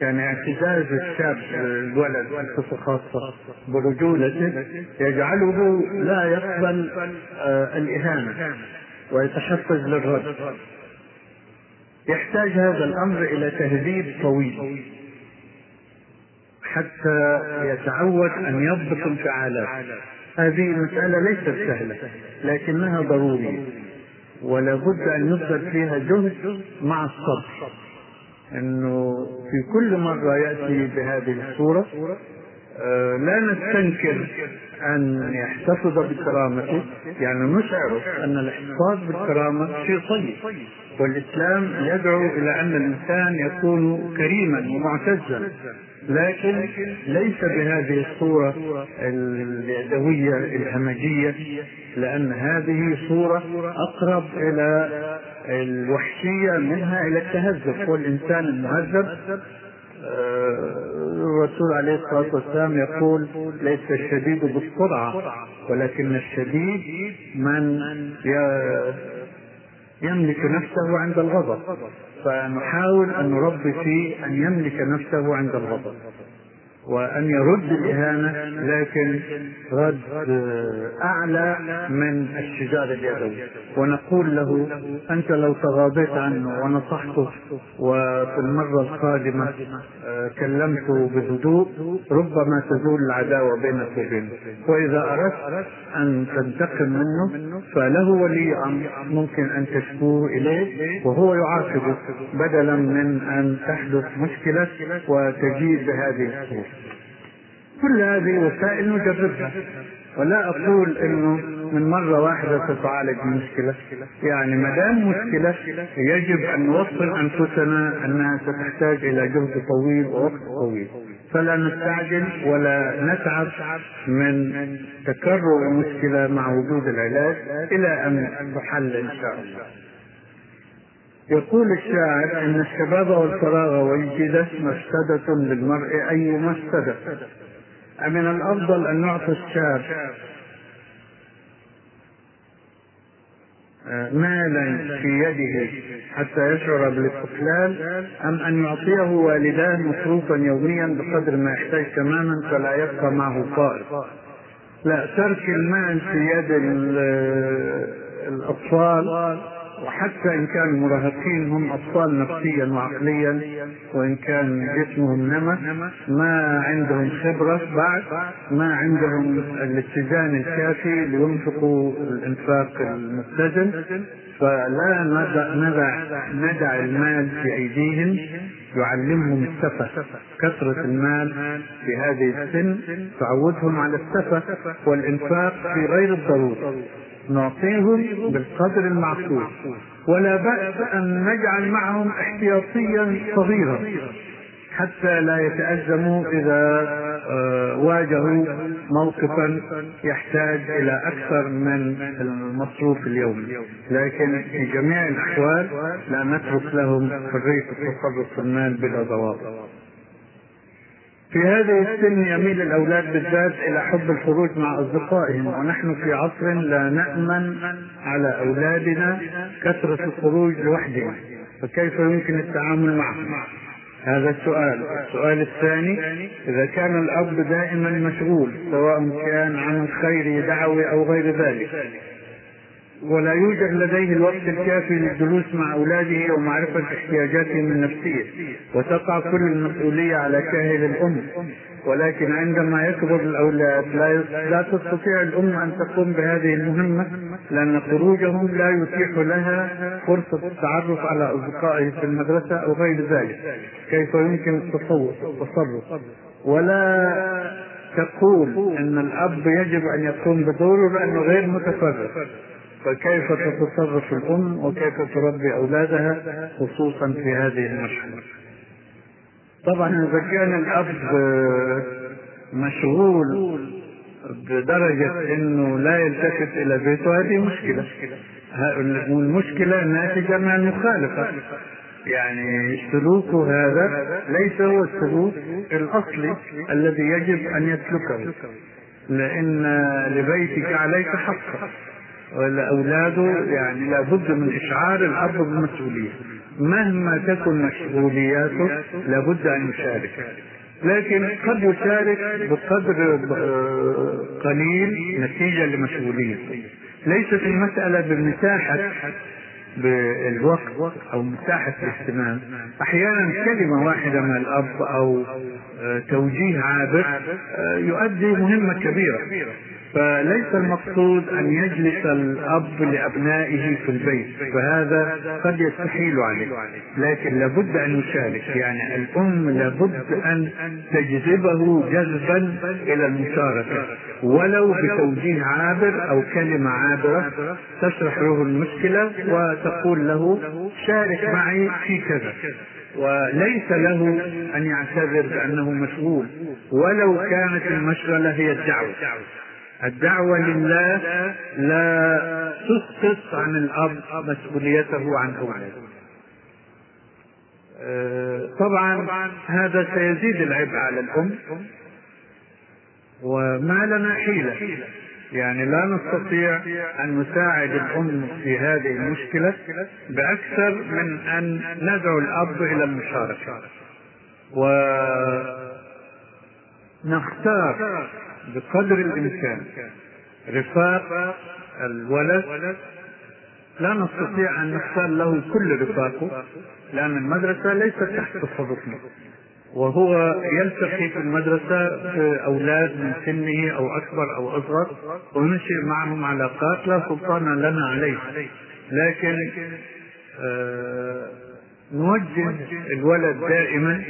يعني اعتزاز الشاب الولد بصفة خاصة برجولته يجعله لا يقبل آه الإهانة ويتحفز للرد. يحتاج هذا الأمر إلى تهذيب طويل حتى يتعود أن يضبط انفعالاته. هذه مسألة ليست سهلة لكنها ضرورية ولا بد أن يبذل فيها جهد مع الصبر. أنه في كل مرة يأتي بهذه الصورة آه لا نستنكر أن يحتفظ بكرامته يعني نشعر أن الاحتفاظ بالكرامة شيء طيب. والإسلام يدعو إلى أن الإنسان يكون كريما ومعتزا. لكن ليس بهذه الصورة اليدوية الهمجية لأن هذه صورة أقرب إلى الوحشية منها إلى التهذب. والإنسان المهذب الرسول عليه الصلاة والسلام يقول ليس الشديد بالسرعة ولكن الشديد من يملك نفسه عند الغضب. فنحاول أن نربي فيه أن يملك نفسه عند الغضب. وأن يرد الإهانة لكن رد أعلى من الشجار اليدوي. ونقول له أنت لو تغاضيت عنه ونصحته وفي المرة القادمة كلمته بهدوء ربما تزول العداوة بينك وبينه وإذا أردت أن تنتقم منه فله ولي أمر ممكن أن تشكوه إليه وهو يعاقبه بدلا من أن تحدث مشكلة وتجيء بهذه الصورة. كل هذه وسائل نجربها. ولا أقول إنه من مرة واحدة تتعالج المشكلة يعني ما دام مشكلة يجب أن نوصل أنفسنا أنها ستحتاج إلى جهد طويل ووقت طويل. فلا نستعجل ولا نتعب من تكرر المشكلة مع وجود العلاج إلى أن تحل إن شاء الله. يقول الشاعر إن الشباب والفراغ والجدة مفسدة للمرء أي مفسدة. أمن الأفضل أن نعطي الشاب مالا في يده حتى يشعر بالاستقلال أم أن يعطيه والداه مصروفا يوميا بقدر ما يحتاج تماما فلا يبقى معه فائض لا ترك المال في يد الأطفال وحتى إن كان المراهقين هم أطفال نفسيا وعقليا وإن كان جسمهم نمى ما عندهم خبرة بعد ما عندهم الاتزان الكافي لينفقوا الإنفاق المتزن فلا ندع, ندع, ندع المال في أيديهم يعلمهم السفة كثرة المال في هذه السن تعودهم على السفة والإنفاق في غير الضرورة. نعطيهم بالقدر المعقول. ولا بأس أن نجعل معهم احتياطيا صغيرا حتى لا يتأزموا إذا واجهوا موقفا يحتاج إلى أكثر من المصروف اليومي لكن في جميع الأحوال لا نترك لهم حرية التصرف في المال بلا ضوابط. في هذه السن يميل الأولاد بالذات إلى حب الخروج مع أصدقائهم ونحن في عصر لا نأمن على أولادنا كثرة الخروج لوحدهم فكيف يمكن التعامل معهم؟ هذا السؤال. السؤال الثاني إذا كان الأب دائما مشغول سواء كان عمل خيري دعوي أو غير ذلك ولا يوجد لديه الوقت الكافي للجلوس مع أولاده ومعرفة احتياجاتهم النفسية. وتقع كل المسؤولية على كاهل الأم. ولكن عندما يكبر الأولاد لا لا تستطيع الأم أن تقوم بهذه المهمة لأن خروجهم لا يتيح لها فرصة التعرف على أصدقائه في المدرسة أو غير ذلك. كيف يمكن التصور التصرف؟ ولا تقول أن الأب يجب أن يقوم بدوره لأنه غير متفرغ. فكيف تتصرف الأم وكيف تربي أولادها خصوصا في هذه المرحلة طبعا إذا كان الأب مشغول بدرجة أنه لا يلتفت إلى بيته هذه مشكلة. والمشكلة ناتجة من المخالفة. يعني سلوكه هذا ليس هو السلوك الأصلي الذي يجب أن يسلكه لأن لبيتك عليك حقا ولأولاده يعني لابد من إشعار الأب بالمسؤولية. مهما تكن مسؤولياته لابد أن يشارك. لكن قد يشارك بقدر قليل نتيجة لمسؤوليته ليست المسألة بمساحة بالوقت أو مساحة الاهتمام. أحيانا كلمة واحدة من الأب أو توجيه عابر يؤدي مهمة كبيرة. فليس المقصود أن يجلس الأب لأبنائه في البيت فهذا قد يستحيل عليه. لكن لابد أن يشارك يعني الأم لابد أن تجذبه جذبا إلى المشاركة. ولو بتوجيه عابر أو كلمة عابرة تشرح له المشكلة وتقول له شارك معي في كذا وليس له أن يعتذر بأنه مشغول ولو كانت المشغلة هي الدعوة. الدعوة لله لا تسقط عن الأب مسؤوليته عن أولاده طبعا هذا سيزيد العبء على الأم وما لنا حيلة. يعني لا نستطيع أن نساعد الأم في هذه المشكلة بأكثر من أن ندعو الأب إلى المشاركة. ونختار بقدر الإمكان. رفاق الولد لا نستطيع أن نختار له كل رفاقه لأن المدرسة ليست تحت تصرفنا وهو يلتقي في المدرسة بأولاد من سنه أو أكبر أو أصغر وننشئ معهم علاقات لا سلطان لنا عليه. لكن آه نوجه الولد دائما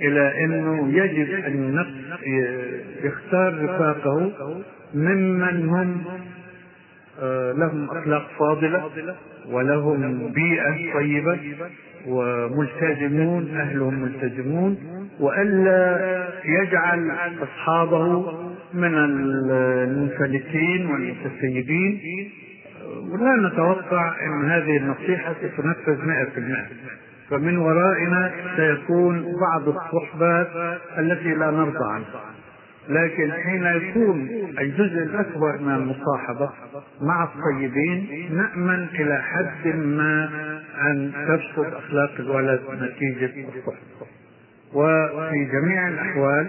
إلى أنه يجب أن يختار رفاقه ممن هم لهم أخلاق فاضلة ولهم بيئة طيبة وملتزمون أهلهم ملتزمون والا يجعل أصحابه من المنفلتين والمتسيبين. ولا نتوقع إن هذه النصيحة ستنفذ 100% فمن ورائنا سيكون بعض الصحبات التي لا نرضى عنها. لكن حين يكون الجزء الأكبر من المصاحبة مع الطيبين نأمن إلى حد ما أن تفسد أخلاق الولد نتيجة الصحبة. وفي جميع الأحوال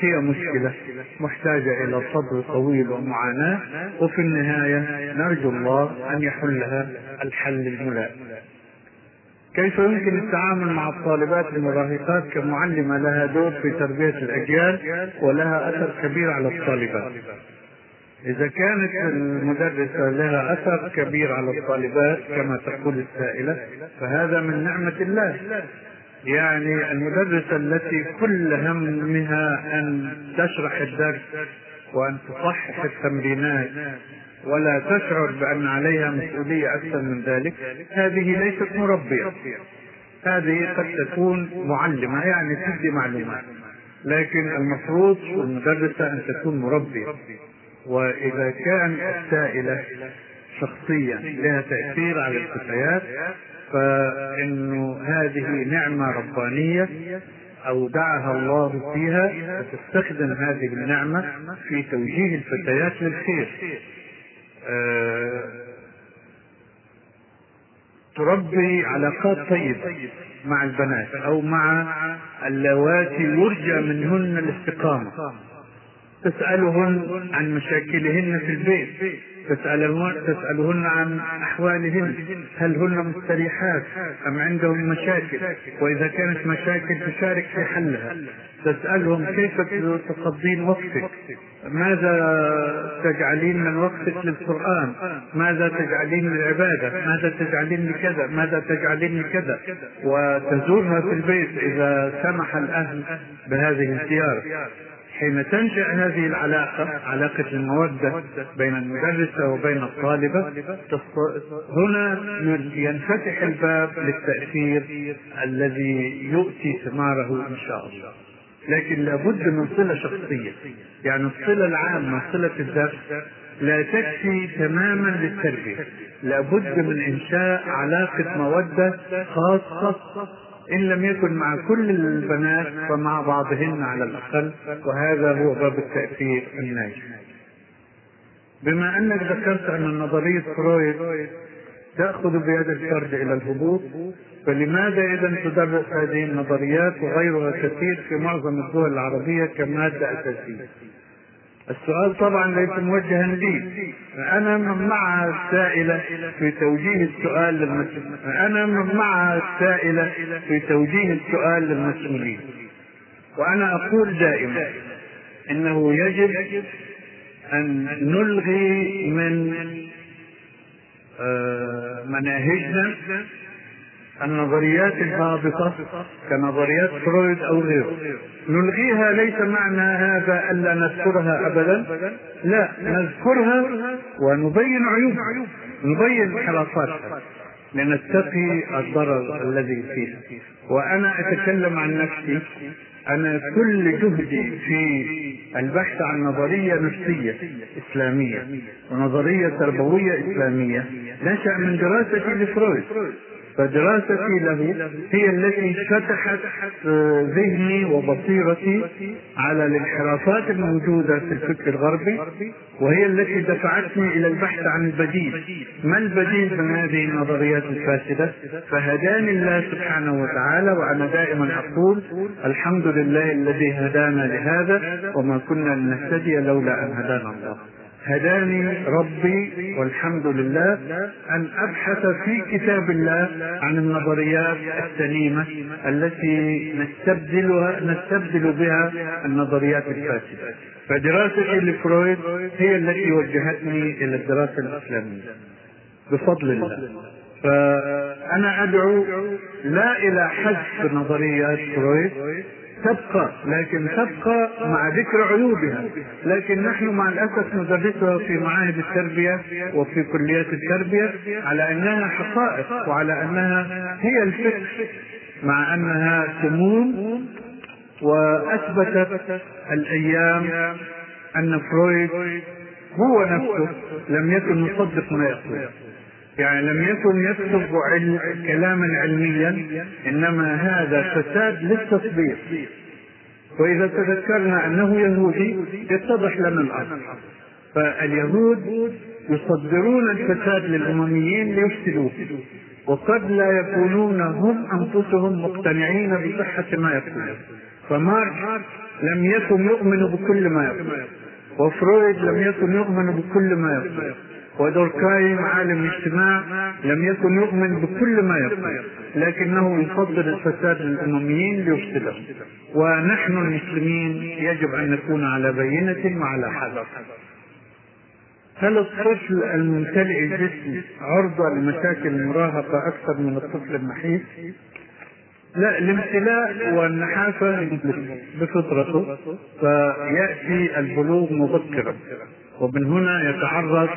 هي مشكلة محتاجة إلى صبر طويل ومعاناة وفي النهاية نرجو الله أن يحلها الحل الملائم. كيف يمكن التعامل مع الطالبات المراهقات كمعلمة لها دور في تربية الأجيال ولها أثر كبير على الطالبات؟ إذا كانت المدرسة لها أثر كبير على الطالبات كما تقول السائلة فهذا من نعمة الله. يعني المدرسة التي كل همها أن تشرح الدرس وأن تصحح التمرينات ولا تشعر بأن عليها مسؤولية أكثر من ذلك. هذه ليست مربية. هذه قد تكون معلمة يعني تدي معلومات. لكن المفروض المدرسة أن تكون مربية. وإذا كان السائلة شخصيا لها تأثير على الفتيات فإنه هذه نعمة ربانية أودعها الله فيها فتستخدم هذه النعمة في توجيه الفتيات للخير. تربي علاقات طيبة مع البنات أو مع اللواتي يرجى منهن الاستقامة. تسألهن عن مشاكلهن في البيت تسألهن, تسألهن عن أحوالهن هل هن مستريحات أم عندهم مشاكل؟ وإذا كانت مشاكل تشارك في حلها تسألهم كيف تقضين وقتك؟ ماذا تجعلين من وقتك للقرآن؟ ماذا تجعلين للعبادة ماذا تجعلين لكذا ماذا تجعلين لكذا وتزورها في البيت إذا سمح الأهل بهذه الزيارة. حين تنشأ هذه العلاقة علاقة المودة بين المدرسة وبين الطالبة هنا ينفتح الباب للتأثير الذي يؤتي ثماره إن شاء الله. لكن لابد من صلة شخصية. يعني الصلة العامة صلة الدرس لا تكفي تماما للتربية. لابد من إنشاء علاقة مودة خاصة إن لم يكن مع كل البنات فمع بعضهن على الأقل وهذا هو باب التأثير الناجح. بما أنك ذكرت أن نظرية فرويد تأخذ بيد الفرد إلى الهبوط فلماذا إذا تدرس هذه النظريات وغيرها كثير في معظم الدول العربية كمادة أساسية؟ السؤال طبعا ليس موجها لي. أنا من مع السائلة في توجيه السؤال للمسؤولين. أنا من مع السائلة في توجيه السؤال للمسؤولين. وأنا أقول دائما إنه يجب أن نلغي من مناهجنا النظريات الهابطة كنظريات فرويد أو غيره. نلغيها ليس معنى هذا ألا نذكرها أبدا. لا نذكرها ونبين عيوبها نبين انحرافاتها لنتقي الضرر الذي فيها. وأنا أتكلم عن نفسي أنا كل جهدي في البحث عن نظرية نفسية إسلامية ونظرية تربوية إسلامية نشأ من دراستي لفرويد. فدراستي له هي التي فتحت ذهني وبصيرتي على الانحرافات الموجودة في الفكر الغربي وهي التي دفعتني إلى البحث عن البديل. ما البديل من هذه النظريات الفاسدة؟ فهداني الله سبحانه وتعالى وأنا دائما أقول الحمد لله الذي هدانا لهذا وما كنا لنهتدي لولا أن هدانا الله. هداني ربي والحمد لله أن أبحث في كتاب الله عن النظريات السليمة التي نستبدلها نستبدل بها النظريات الفاسدة. فدراستي لفرويد هي التي وجهتني إلى الدراسة الإسلامية. بفضل الله. فأنا أدعو لا إلى حذف نظريات فرويد تبقى لكن تبقى مع ذكر عيوبها. لكن نحن مع الأسف ندرسها في معاهد التربية وفي كليات التربية على أنها حقائق وعلى أنها هي الفكر مع أنها سموم وأثبتت الأيام أن فرويد هو نفسه لم يكن يصدق ما يقول. يعني لم يكن يكتب علم كلاما علميا إنما هذا فساد للتصديق. وإذا تذكرنا أنه يهودي يتضح لنا الأمر. فاليهود يصدرون الفساد للأمميين ليفسدوه. وقد لا يكونون هم أنفسهم مقتنعين بصحة ما يقولون فماركس لم يكن يؤمن بكل ما يقول. وفرويد لم يكن يؤمن بكل ما يقول. ودوركايم عالم الاجتماع لم يكن يؤمن بكل ما يقول لكنه يفضل الفساد للأمميين ليفسدهم ونحن المسلمين يجب أن نكون على بينة وعلى حذر. هل الطفل الممتلئ الجسم عرضة لمشاكل المراهقة أكثر من الطفل النحيف؟ لا الامتلاء والنحافة بفطرته فيأتي البلوغ مبكرا. ومن هنا يتعرض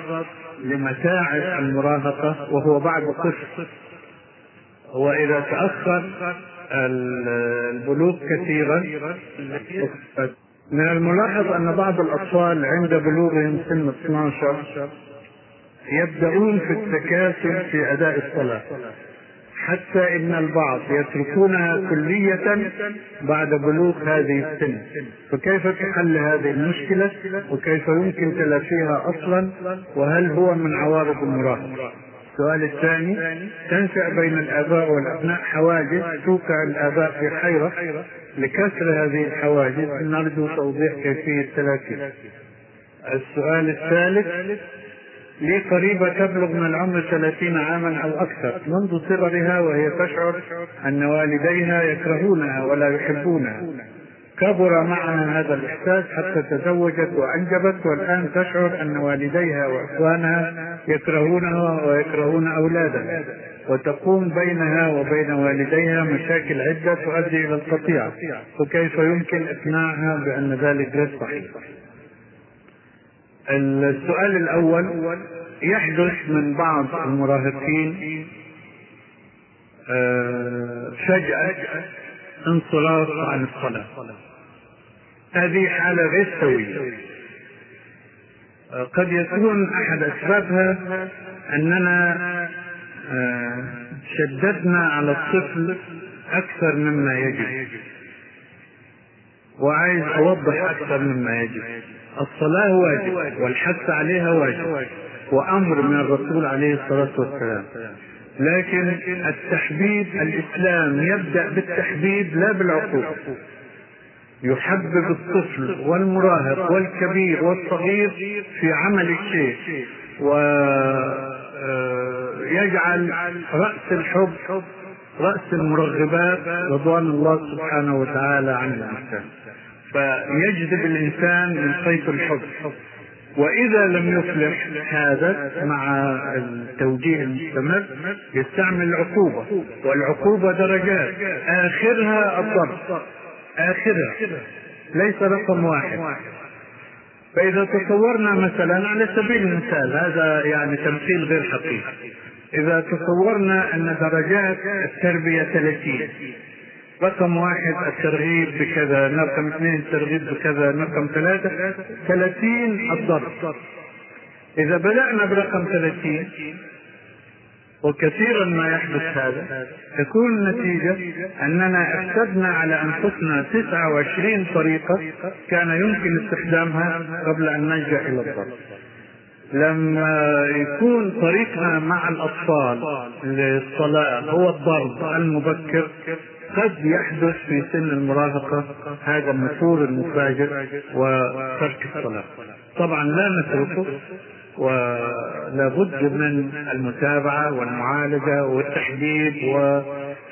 لمتاعب المراهقة وهو بعد طفل وإذا تأخر البلوغ كثيرا من الملاحظ أن بعض الأطفال عند بلوغهم سن 12 يبدأون في التكاسل في أداء الصلاة. حتى إن البعض يتركونها كلية بعد بلوغ هذه السن. فكيف تحل هذه المشكلة؟ وكيف يمكن تلافيها أصلا؟ وهل هو من عوارض المراهقة السؤال الثاني تنشأ بين الآباء والأبناء حواجز توقع الآباء في حيرة؟ لكسر هذه الحواجز نرجو توضيح كيفية تلافيها. السؤال الثالث لي قريبة تبلغ من العمر ثلاثين عاما أو أكثر. منذ صغرها وهي تشعر أن والديها يكرهونها ولا يحبونها. كبر معها هذا الإحساس حتى تزوجت وأنجبت والآن تشعر أن والديها وإخوانها يكرهونها ويكرهون أولادها. وتقوم بينها وبين والديها مشاكل عدة تؤدي إلى القطيعة فكيف يمكن إقناعها بأن ذلك غير صحيح؟ السؤال الأول يحدث من بعض المراهقين فجأة انصراف عن الصلاة. هذه حالة غير سوية. قد يكون أحد أسبابها أننا شددنا على الطفل أكثر مما يجب. وعايز أوضح أكثر مما يجب. الصلاة واجب والحث عليها واجب وأمر من الرسول عليه الصلاة والسلام. لكن التحبيب الإسلام يبدأ بالتحبيب لا بالعقوق. يحبب الطفل والمراهق والكبير والصغير في عمل الشيء ويجعل رأس الحب رأس المرغبات رضوان الله سبحانه وتعالى عن الإنسان فيجذب الإنسان من حيث الحب. وإذا لم يفلح هذا مع التوجيه المستمر يستعمل العقوبة والعقوبة درجات. آخرها الضرب. آخرها. ليس رقم واحد. فإذا تصورنا مثلا على سبيل المثال هذا يعني تمثيل غير حقيقي. إذا تصورنا أن درجات التربية 30 رقم واحد الترغيب بكذا رقم اثنين الترغيب بكذا رقم ثلاثة ثلاثين الضرب. إذا بدأنا برقم ثلاثين وكثيرا ما يحدث هذا تكون النتيجة أننا اعتدنا على أنفسنا 29 طريقة كان يمكن استخدامها قبل أن نلجأ إلى الضرب. لما يكون طريقنا مع الأطفال للصلاة هو الضرب المبكر قد يحدث في سن المراهقة هذا النفور المفاجئ وترك الصلاة. طبعا لا نتركه ولا بد من المتابعة والمعالجة والتحديد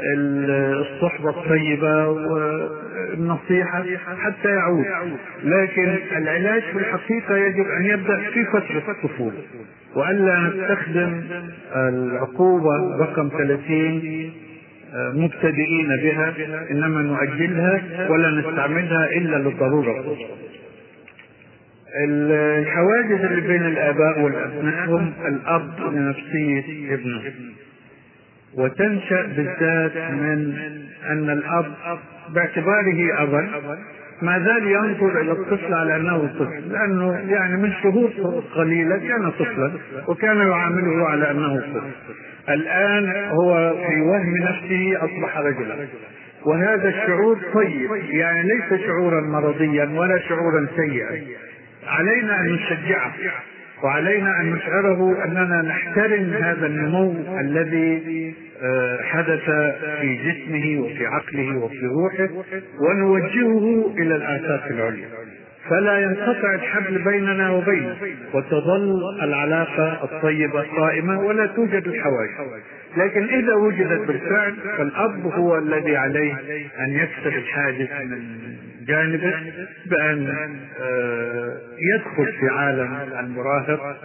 والصحبة الطيبة والنصيحة حتى يعود. لكن العلاج في الحقيقة يجب أن يبدأ في فترة الطفولة. وألا نستخدم العقوبة رقم 30 مبتدئين بها إنما نؤجلها ولا نستعملها إلا للضروره الحواجز اللي بين الآباء والأبناء هم الأب لنفسيه ابنه. وتنشأ بالذات من أن الأب باعتباره أبا. ما زال ينظر إلى الطفل على أنه طفل لأنه يعني من شهور قليلة كان طفلا وكان يعامله على أنه طفل. الآن هو في وهم نفسه أصبح رجلا. وهذا الشعور طيب يعني ليس شعورا مرضيا ولا شعورا سيئا. علينا أن نشجعه. وعلينا أن نشعره أننا نحترم هذا النمو الذي حدث في جسمه وفي عقله وفي روحه ونوجهه إلى الآفاق العليا. فلا ينقطع الحبل بيننا وبينه وتظل العلاقة الطيبة قائمة ولا توجد الحواجز لكن إذا وجدت بالفعل فالأب هو الذي عليه أن يكسر الحاجز من جانبه بأن يدخل في عالم المراهق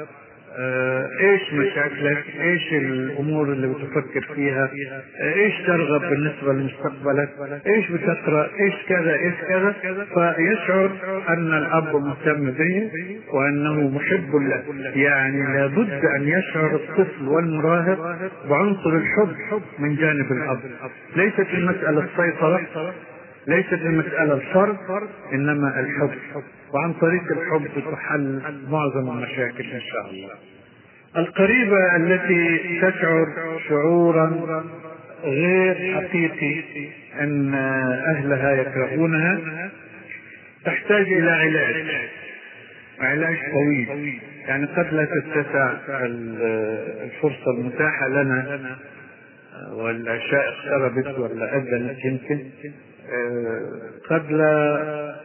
إيش مشاكلك إيش الأمور اللي بتفكر فيها إيش ترغب بالنسبة لمستقبلك إيش بتقرأ إيش كذا إيش كذا. فيشعر أن الأب مهتم به وأنه محب له. يعني لابد أن يشعر الطفل والمراهق بعنصر الحب من جانب الأب. ليست المسألة السيطرة ليست المسألة الفرض إنما الحب. وعن طريق الحب تحل معظم المشاكل إن شاء الله. القريبة التي تشعر شعورا غير حقيقي أن أهلها يكرهونها تحتاج إلى علاج. علاج طويل يعني قد لا تتسع الفرصة المتاحة لنا والعشاء اقتربت ولا أذنت يمكن. قد لا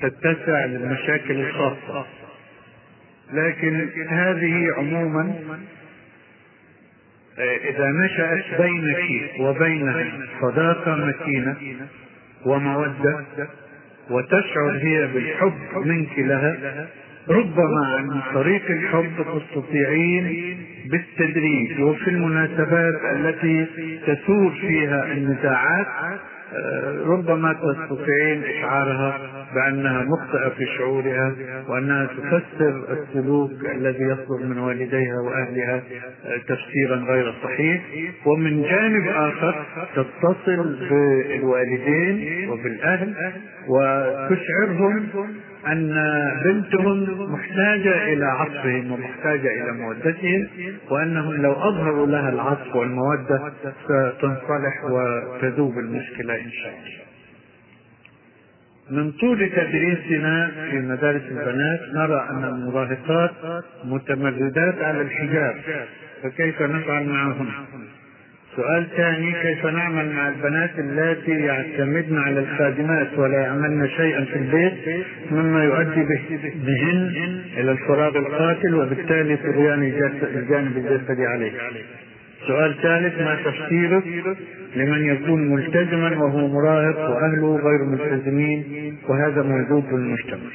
تتسع للمشاكل الخاصة. لكن هذه عموما إذا نشأت بينك وبينها صداقة متينة ومودة وتشعر هي بالحب منك لها ربما عن طريق الحب تستطيعين بالتدريج وفي المناسبات التي تثور فيها النزاعات ربما تستطيعين إشعارها بأنها مخطئة في شعورها وأنها تفسر السلوك الذي يصدر من والديها وأهلها تفسيرا غير صحيح. ومن جانب آخر تتصل بالوالدين وبالأهل وتشعرهم أن بنتهم محتاجة إلى عطفهم ومحتاجة إلى مودتهم وأنهم لو أظهروا لها العطف والمودة ستنصلح وتذوب المشكلة إن شاء الله. من طول تدريسنا في مدارس البنات نرى أن المراهقات متمردات على الحجاب فكيف نفعل معهن؟ سؤال ثاني كيف نعمل مع البنات اللاتي يعتمدن على الخادمات ولا يعملن شيئا في البيت مما يؤدي بهن إلى الفراغ القاتل وبالتالي طغيان الجانب الجسدي عليه. سؤال ثالث ما تفسيرك لمن يكون ملتزما وهو مراهق وأهله غير ملتزمين وهذا موجود في المجتمع.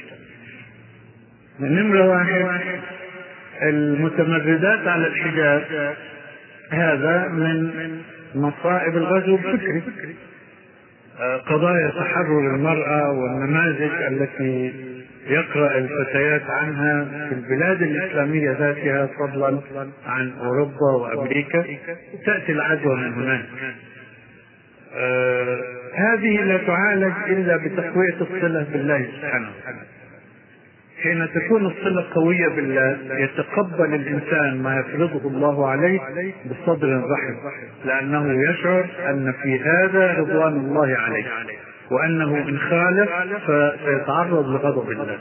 نمرة واحد المتمردات على الحجاب هذا من مصائب الغزو الفكري. قضايا تحرر المرأة والنماذج التي يقرأ الفتيات عنها في البلاد الإسلامية ذاتها فضلا عن أوروبا وأمريكا. تأتي العدوى من هناك. آه هذه لا تعالج إلا بتقوية الصلة بالله سبحانه وتعالى. حين تكون الصلة قوية بالله يتقبل الإنسان ما يفرضه الله عليه بصدر رحب لأنه يشعر أن في هذا رضوان الله عليه وأنه إن خالف فسيتعرض لغضب الله.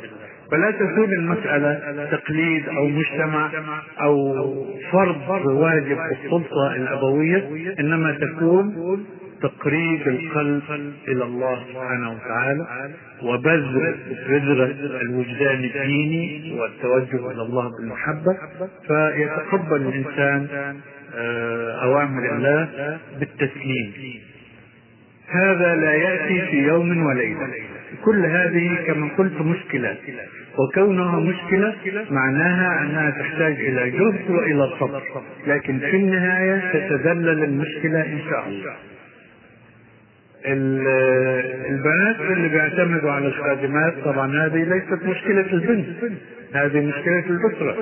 فلا تكون المسألة تقليد أو مجتمع أو فرض واجب السلطة الأبوية إنما تكون تقريب القلب إلى الله سبحانه وتعالى وبذل بذرة الوجدان الديني والتوجه إلى الله بالمحبة فيتقبل الإنسان أوامر الله بالتسليم. هذا لا يأتي في يوم وليلة. كل هذه كما قلت مشكلات وكونها مشكلة معناها أنها تحتاج إلى جهد وإلى صبر. لكن في النهاية تتذلل المشكلة إن شاء الله. البنات اللي بيعتمدوا على الخادمات طبعا هذه ليست مشكلة البنت هذه مشكلة الأسرة.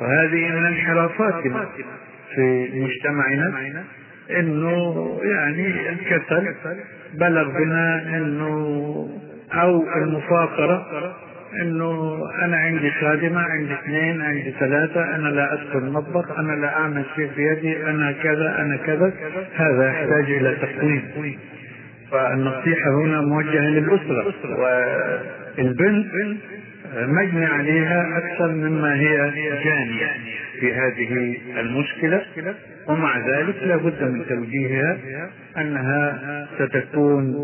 وهذه من انحرافاتنا في مجتمعنا إنه يعني الكسل بلغ بنا إنه أو المفاقرة إنه أنا عندي خادمة عندي اثنين عندي ثلاثة أنا لا أدخل المطبخ أنا لا أعمل شيء بيدي أنا كذا أنا كذا هذا يحتاج إلى تقويم. فالنصيحة هنا موجهة للأسرة. والبنت مجني عليها أكثر مما هي جانية في هذه المشكلة ومع ذلك لا بد من توجيهها أنها ستكون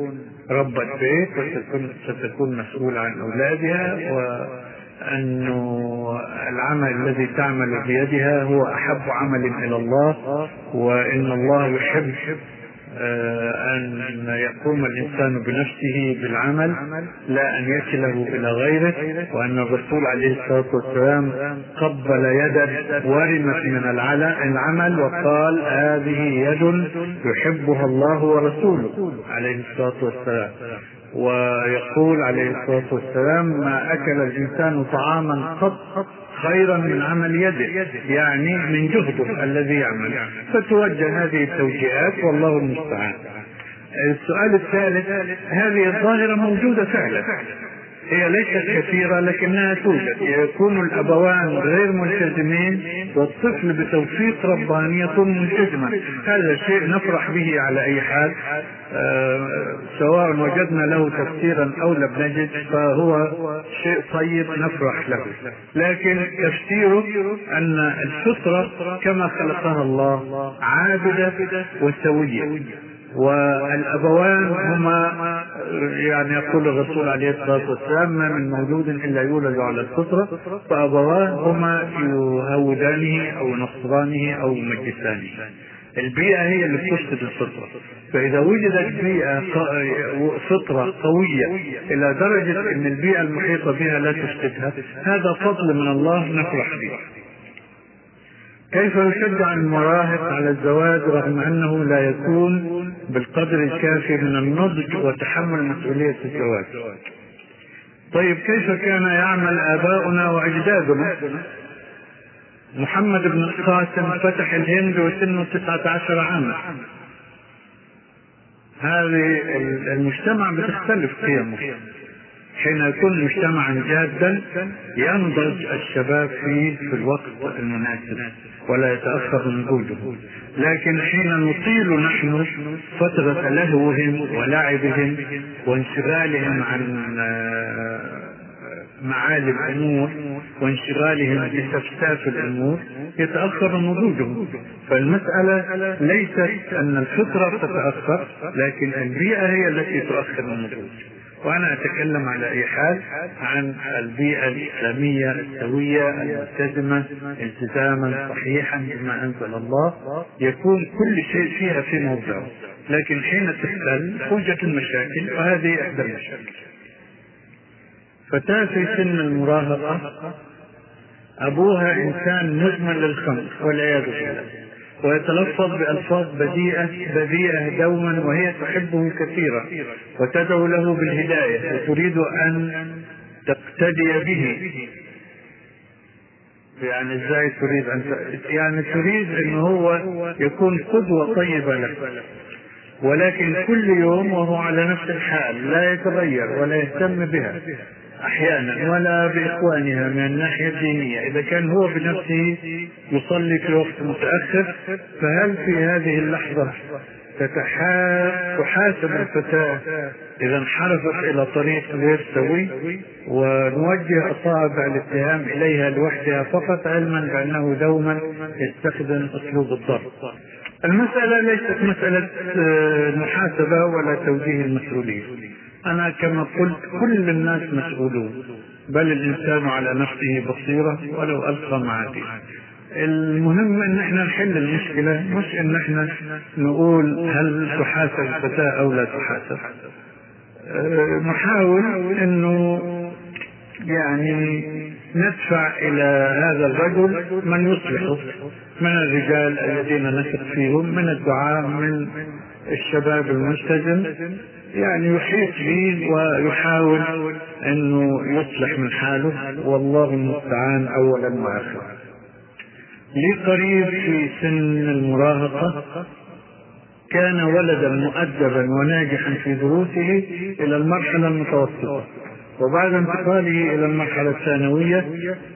ربة بيت وستكون ستكون مسؤولة عن أولادها وأنه العمل الذي تعمل بيدها هو أحب عمل إلى الله وإن الله يحب أن يقوم الإنسان بنفسه بالعمل لا أن يكله إلى غيره وأن الرسول عليه الصلاة والسلام قبل يدا ورمت من العمل وقال هذه يد يحبها الله ورسوله عليه الصلاة والسلام. ويقول عليه الصلاة والسلام ما أكل الإنسان طعاما قط خيرا من عمل يده يعني من جهده الذي يعمل. فتوجه هذه التوجيهات والله المستعان. السؤال الثالث هذه الظاهرة موجودة فعلا. هي ليست كثيرة لكنها توجد. يكون الأبوان غير ملتزمين والطفل بتوفيق رباني يكون ملتزما. هذا شيء نفرح به على أي حال. آه سواء وجدنا له تفسيرا أو لم نجد فهو شيء طيب نفرح له. لكن تفسيره أن الفطرة كما خلقها الله عابدة وسوية. والأبوان هما يعني يقول الرسول عليه الصلاة والسلام ما من مولود إلا يولد على الفطرة فأبواه هما يهودانه أو ينصرانه أو يمجسانه البيئة هي اللي بتفسد الفطرة فإذا وجدت بيئة فطرة قوية إلى درجة أن البيئة المحيطة بها لا تفسدها هذا فضل من الله نفرح به. كيف يشجع المراهق على الزواج رغم أنه لا يكون بالقدر الكافي من النضج وتحمل مسؤولية الزواج؟ طيب كيف كان يعمل آباؤنا وأجدادنا؟ محمد بن القاسم فتح الهند وسنه 19 عاما. هذه المجتمع بتختلف قيمه. حين يكون مجتمعا جادا ينضج الشباب فيه في الوقت المناسب. ولا يتأخر نضوجه لكن حين نطيل نحن فترة لهوهم ولعبهم وانشغالهم عن معالي الأمور وانشغالهم بسفساف الأمور يتأخر نضوجهم فالمسألة ليست أن الفطرة تتأخر لكن البيئة هي التي تؤخر النضوج وأنا أتكلم على اي حال عن البيئة الإسلامية السوية الملتزمة التزاما صحيحا بما أنزل الله. يكون كل شيء فيها في موضعه لكن حين تختل توجد المشاكل وهذه إحدى المشاكل. فتاة في سن المراهقة أبوها إنسان مدمن للخمر والعياذ بالله. ويتلفظ بألفاظ بذيئة بذيئة دوما وهي تحبه كثيرا وتدعو له بالهداية وتريد أن تقتدي به. يعني إزاي تريد أن يعني تريد إن هو يكون قدوة طيبة لك. ولكن كل يوم وهو على نفس الحال لا يتغير ولا يهتم بها. أحيانا ولا بإخوانها من الناحيه الدينيه إذا كان هو بنفسه يصلي في وقت متأخر فهل في هذه اللحظة تحاسب الفتاة إذا انحرفت إلى طريق غير سوي؟ ونوجه أصابع الاتهام إليها لوحدها فقط علما بأنه دوما يستخدم أسلوب الضرب. المسألة ليست مسألة محاسبة ولا توجيه المسؤولية أنا كما قلت كل الناس مسؤولون بل الإنسان على نفسه بصيرة ولو ألقى معاذير المهم إن إحنا نحل المشكلة مش إن إحنا نقول هل تحاسب الفتاة أو لا تحاسب. أه نحاول إنه يعني ندفع إلى هذا الرجل من يصلحه من الرجال الذين نثق فيهم من الدعاء من الشباب الملتزم يعني يحيط به ويحاول إنه يصلح من حاله. والله المستعان اولا واخرا. لي قريب في سن المراهقة كان ولدا مؤدبا وناجحا في دروسه إلى المرحلة المتوسطة. وبعد انتقاله إلى المرحلة الثانوية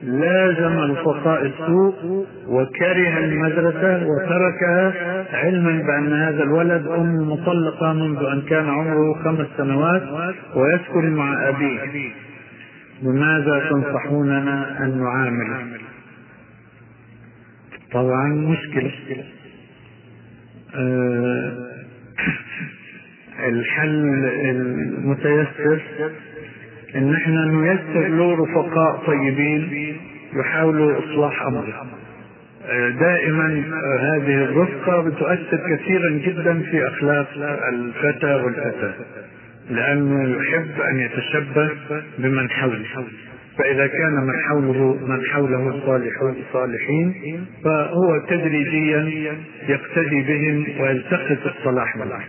لازم الفقاء السوء وكره المدرسة وتركها علما بأن هذا الولد أم مطلقة منذ أن كان عمره خمس سنوات ويسكن مع أبيه. بماذا تنصحوننا أن نعامله طبعا مشكلة. أه الحل المتيسر إن إحنا نيسر له رفقاء طيبين يحاولوا إصلاح أمره. دائما هذه الرفقة بتؤثر كثيرا جدا في أخلاق الفتى والفتاة لأنه يحب أن يتشبه بمن حوله. فإذا كان من حوله من حوله صالحون صالحين فهو تدريجيا يقتدي بهم ويلتقط الصلاح منهم.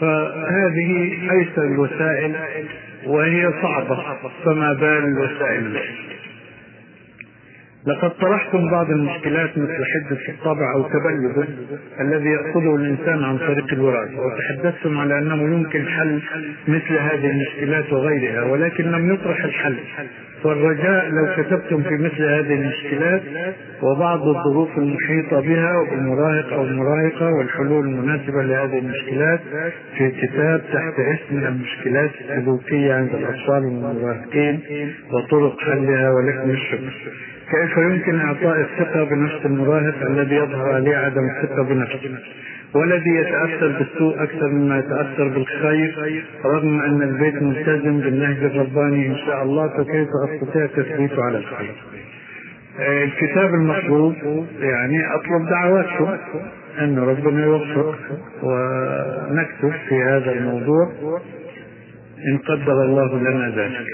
فهذه أيسر الوسائل وهي صعبة فما بال الأخرى لقد طرحتم بعض المشكلات مثل حدة الطبع أو تبلده الذي يأخذه الإنسان عن طريق الوراثة وتحدثتم على أنه يمكن حل مثل هذه المشكلات وغيرها ولكن لم يطرح الحل. والرجاء لو كتبتم في مثل هذه المشكلات وبعض الظروف المحيطة بها والمراهق أو المراهقة والحلول المناسبة لهذه المشكلات في كتاب تحت اسم المشكلات السلوكية عند الأطفال والمراهقين وطرق حلها ولكم الشكر. كيف يمكن إعطاء الثقة بنفس المراهق الذي يظهر عليه عدم الثقة بنفسه؟ ولدي يتأثر بالسوء أكثر مما يتأثر بالخير رغم أن البيت ملتزم بالنهج الرباني إن شاء الله فكيف أستطيع تثبيته على الخير؟ الكتاب المطلوب يعني أطلب دعواتكم أن ربنا يوفق ونكتب في هذا الموضوع إن قدر الله لنا ذلك.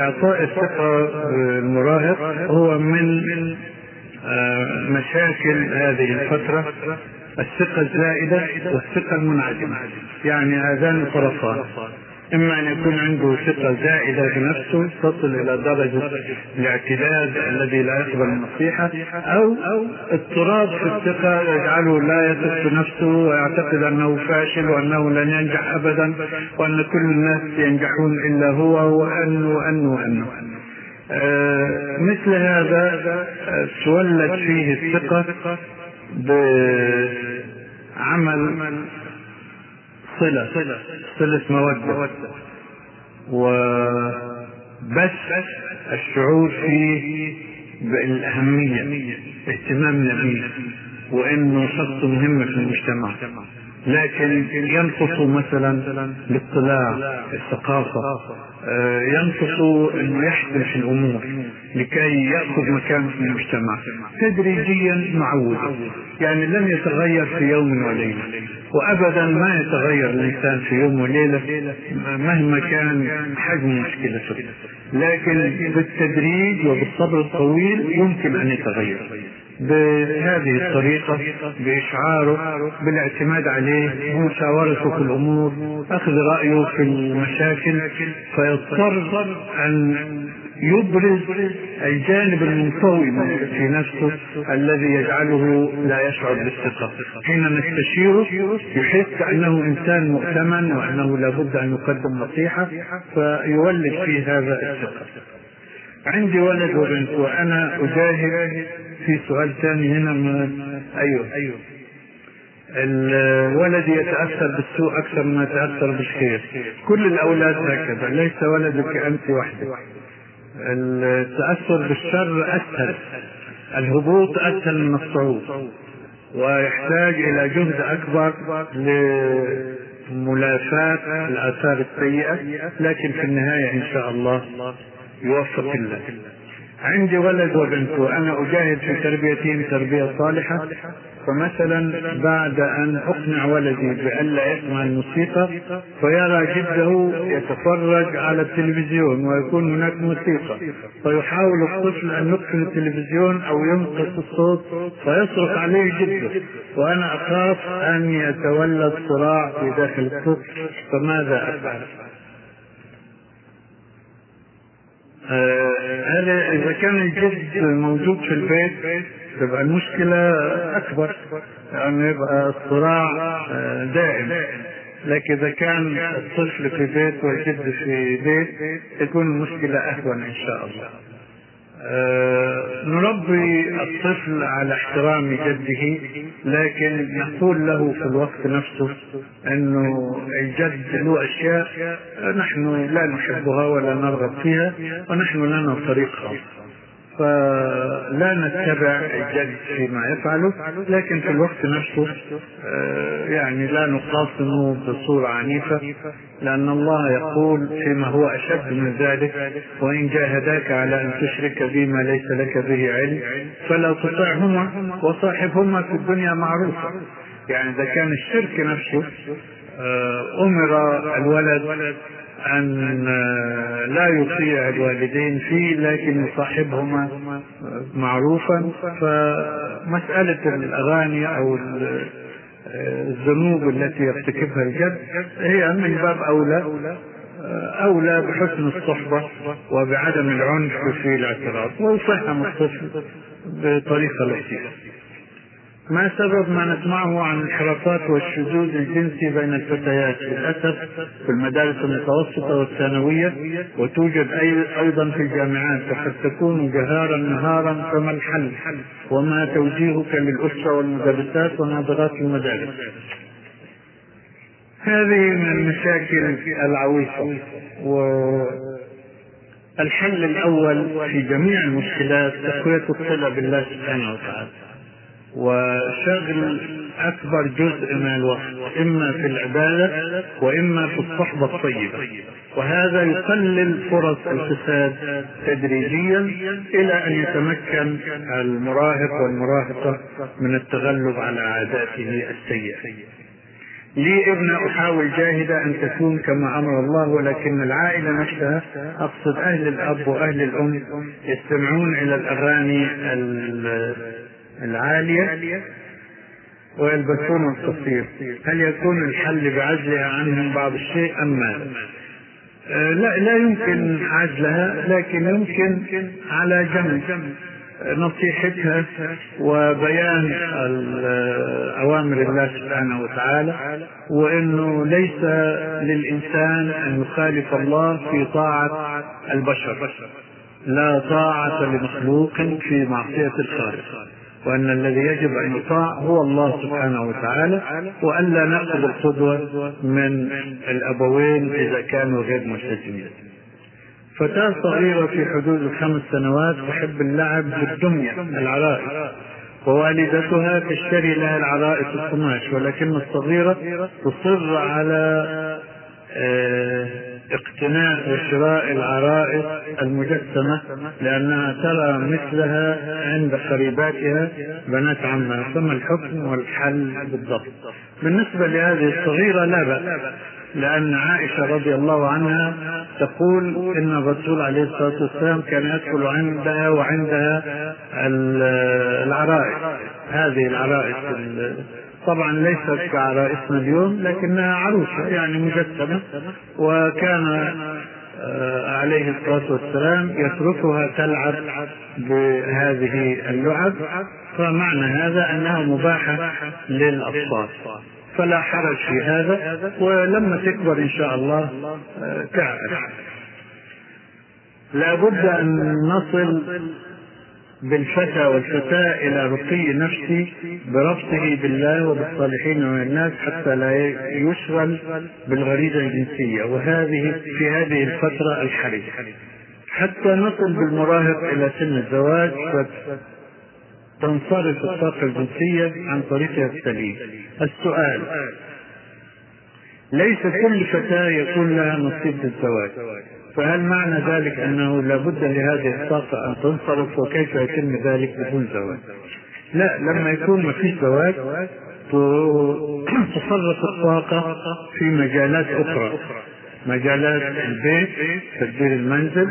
إعطاء الثقة المراهق هو من مشاكل هذه الفترة الثقة الزائدة والثقة المنعدمة يعني هذان الطرفان إما أن يكون عنده ثقة زائدة بنفسه تصل إلى درجة الاعتداد الذي لا يقبل النصيحة أو اضطراب في الثقة يجعله لا يثق بنفسه ويعتقد أنه فاشل وأنه لن ينجح أبدا وأن كل الناس ينجحون إلا هو وأنه وأنه وأنه آه مثل هذا تولد فيه الثقة بعمل صلة صلة مودة وبس الشعور فيه بالأهمية اهتمامنا به وإنه شخص مهم في المجتمع. لكن ينقص مثلا الاطلاع الثقافة. ينقص إنه في الأمور لكي يأخذ مكانه في المجتمع تدريجيا معود يعني لن يتغير في يوم وليلة وابدا ما يتغير الإنسان في يوم وليلة مهما كان حجم مشكلته. لكن بالتدريج وبالصبر الطويل يمكن أن يتغير. بهذه الطريقة بإشعاره بالاعتماد عليه بمشاورته في الأمور أخذ رأيه في المشاكل فيضطر أن يبرز الجانب المنطوي في نفسه الذي يجعله لا يشعر بالثقة. حين نستشيره يحس أنه إنسان مؤتمن وأنه لابد أن يقدم نصيحة فيولد فيه هذا الثقة. عندي ولد وبنت وأنا أجاهد في سؤال ثاني هنا من أيوه أيوه. الولد يتأثر بالسوء أكثر ما يتأثر بالخير. كل الأولاد هكذا ليس ولدك أنت وحدك. التأثر بالشر أسهل الهبوط أسهل من الصعود. ويحتاج إلى جهد أكبر لملافاة الآثار السيئة لكن في النهاية إن شاء الله يوفق الله. عندي ولد وبنت وأنا أجاهد في تربيتهم تربية صالحة. فمثلا بعد أن أقنع ولدي بألا يسمع الموسيقى فيرى جده يتفرج على التلفزيون ويكون هناك موسيقى. فيحاول الطفل أن يقفل التلفزيون أو ينقص الصوت فيصرخ عليه جده وأنا أخاف أن يتولد صراع في داخل الطفل فماذا أفعل؟ هذا آه إذا كان الجد موجود في البيت تبقى المشكلة أكبر يعني يبقى الصراع دائم. لكن إذا كان الطفل في بيت والجد في بيت تكون المشكلة أهون إن شاء الله. نربي الطفل على احترام جده لكن نقول له في الوقت نفسه إنه الجد له أشياء نحن لا نحبها ولا نرغب فيها ونحن لنا طريق خاص فلا نتبع الجد فيما يفعله لكن في الوقت نفسه يعني لا نخاصمه بصورة عنيفة. لأن الله يقول فيما هو أشد من ذلك وإن جاهداك على أن تشرك بما ليس لك به علم فلا تطعهما وصاحبهما في الدنيا معروفة يعني إذا كان الشرك نفسه أمر الولد أن لا يطيع الوالدين فيه لكن يصاحبهما معروفا. فمسألة الأغاني أو الذنوب التي يرتكبها الجد هي من باب أولى أولى بحسن الصحبة وبعدم العنف في الاعتراض ويفهم الطفل بطريقة لطيفة. ما سبب ما نسمعه عن الانحرافات والشذوذ الجنسي بين الفتيات؟ للأسف في المدارس المتوسطة والثانوية وتوجد أيضا في الجامعات وقد تكون جهارا نهارا فما الحل؟ وما توجيهك للأسرة والمدرسات وناظرات المدارس؟ هذه من المشاكل العويصة. والحل الأول في جميع المشكلات تقوية الصله بالله سبحانه وتعالى. وشغل أكبر جزء من الوقت إما في العبادة وإما في الصحبة الطيبة. وهذا يقلل فرص الفساد تدريجيا إلى أن يتمكن المراهق والمراهقة من التغلب على عاداته السيئة. لي ابن أحاول جاهدة أن تكون كما أمر الله ولكن العائلة نفسها أقصد أهل الأب وأهل الأم يستمعون إلى الأغاني العالية ويلبسون القصير هل يكون الحل بعزلها عنهم بعض الشيء أم ماذا؟ لا لا يمكن عزلها لكن يمكن على جنب نصيحتها وبيان اوامر الله سبحانه وتعالى وإنه ليس للإنسان أن يخالف الله في طاعة البشر لا طاعة لمخلوق في معصية الخالق وأن الذي يجب أن يطاع هو الله سبحانه وتعالى وألا نأخذ القدوة من الأبوين إذا كانوا غير ملتزمين. فتاة صغيرة في حدود الخمس سنوات تحب اللعب بالدمية العرائس ووالدتها تشتري لها العرائس القماش ولكن الصغيرة تصر على اقتناء وشراء العرائس المجسمة لأنها ترى مثلها عند قريباتها بنات عمها فما الحكم والحل بالضبط. بالنسبة لهذه الصغيرة لا بأس لأن عائشة رضي الله عنها تقول إن الرسول عليه الصلاة والسلام كان يدخل عندها وعندها العرائس هذه العرائس طبعا ليست كعرائسنا اليوم لكنها عروسة يعني مجسمة وكان عليه الصلاة والسلام يتركها تلعب بهذه اللعب فمعنى هذا أنها مباحة للأطفال فلا حرج في هذا ولما تكبر إن شاء الله تعرف لابد أن نصل بالفتى والفتاة إلى رقي نفسي بربطه بالله وبالصالحين من الناس حتى لا يشغل بالغريزة الجنسية. وهذه في هذه الفترة الحرجة حتى نصل بالمراهق إلى سن الزواج تنصرف الطاقة الجنسية عن طريقها السليم. السؤال ليس كل فتاة يكون لها نصيب بالزواج فهل معنى ذلك أنه لابد لهذه الطاقة أن تنصرف وكيف يتم ذلك بدون زواج؟ لا لما يكون ما زواج تصرف الطاقة في مجالات أخرى. مجالات البيت تدبير المنزل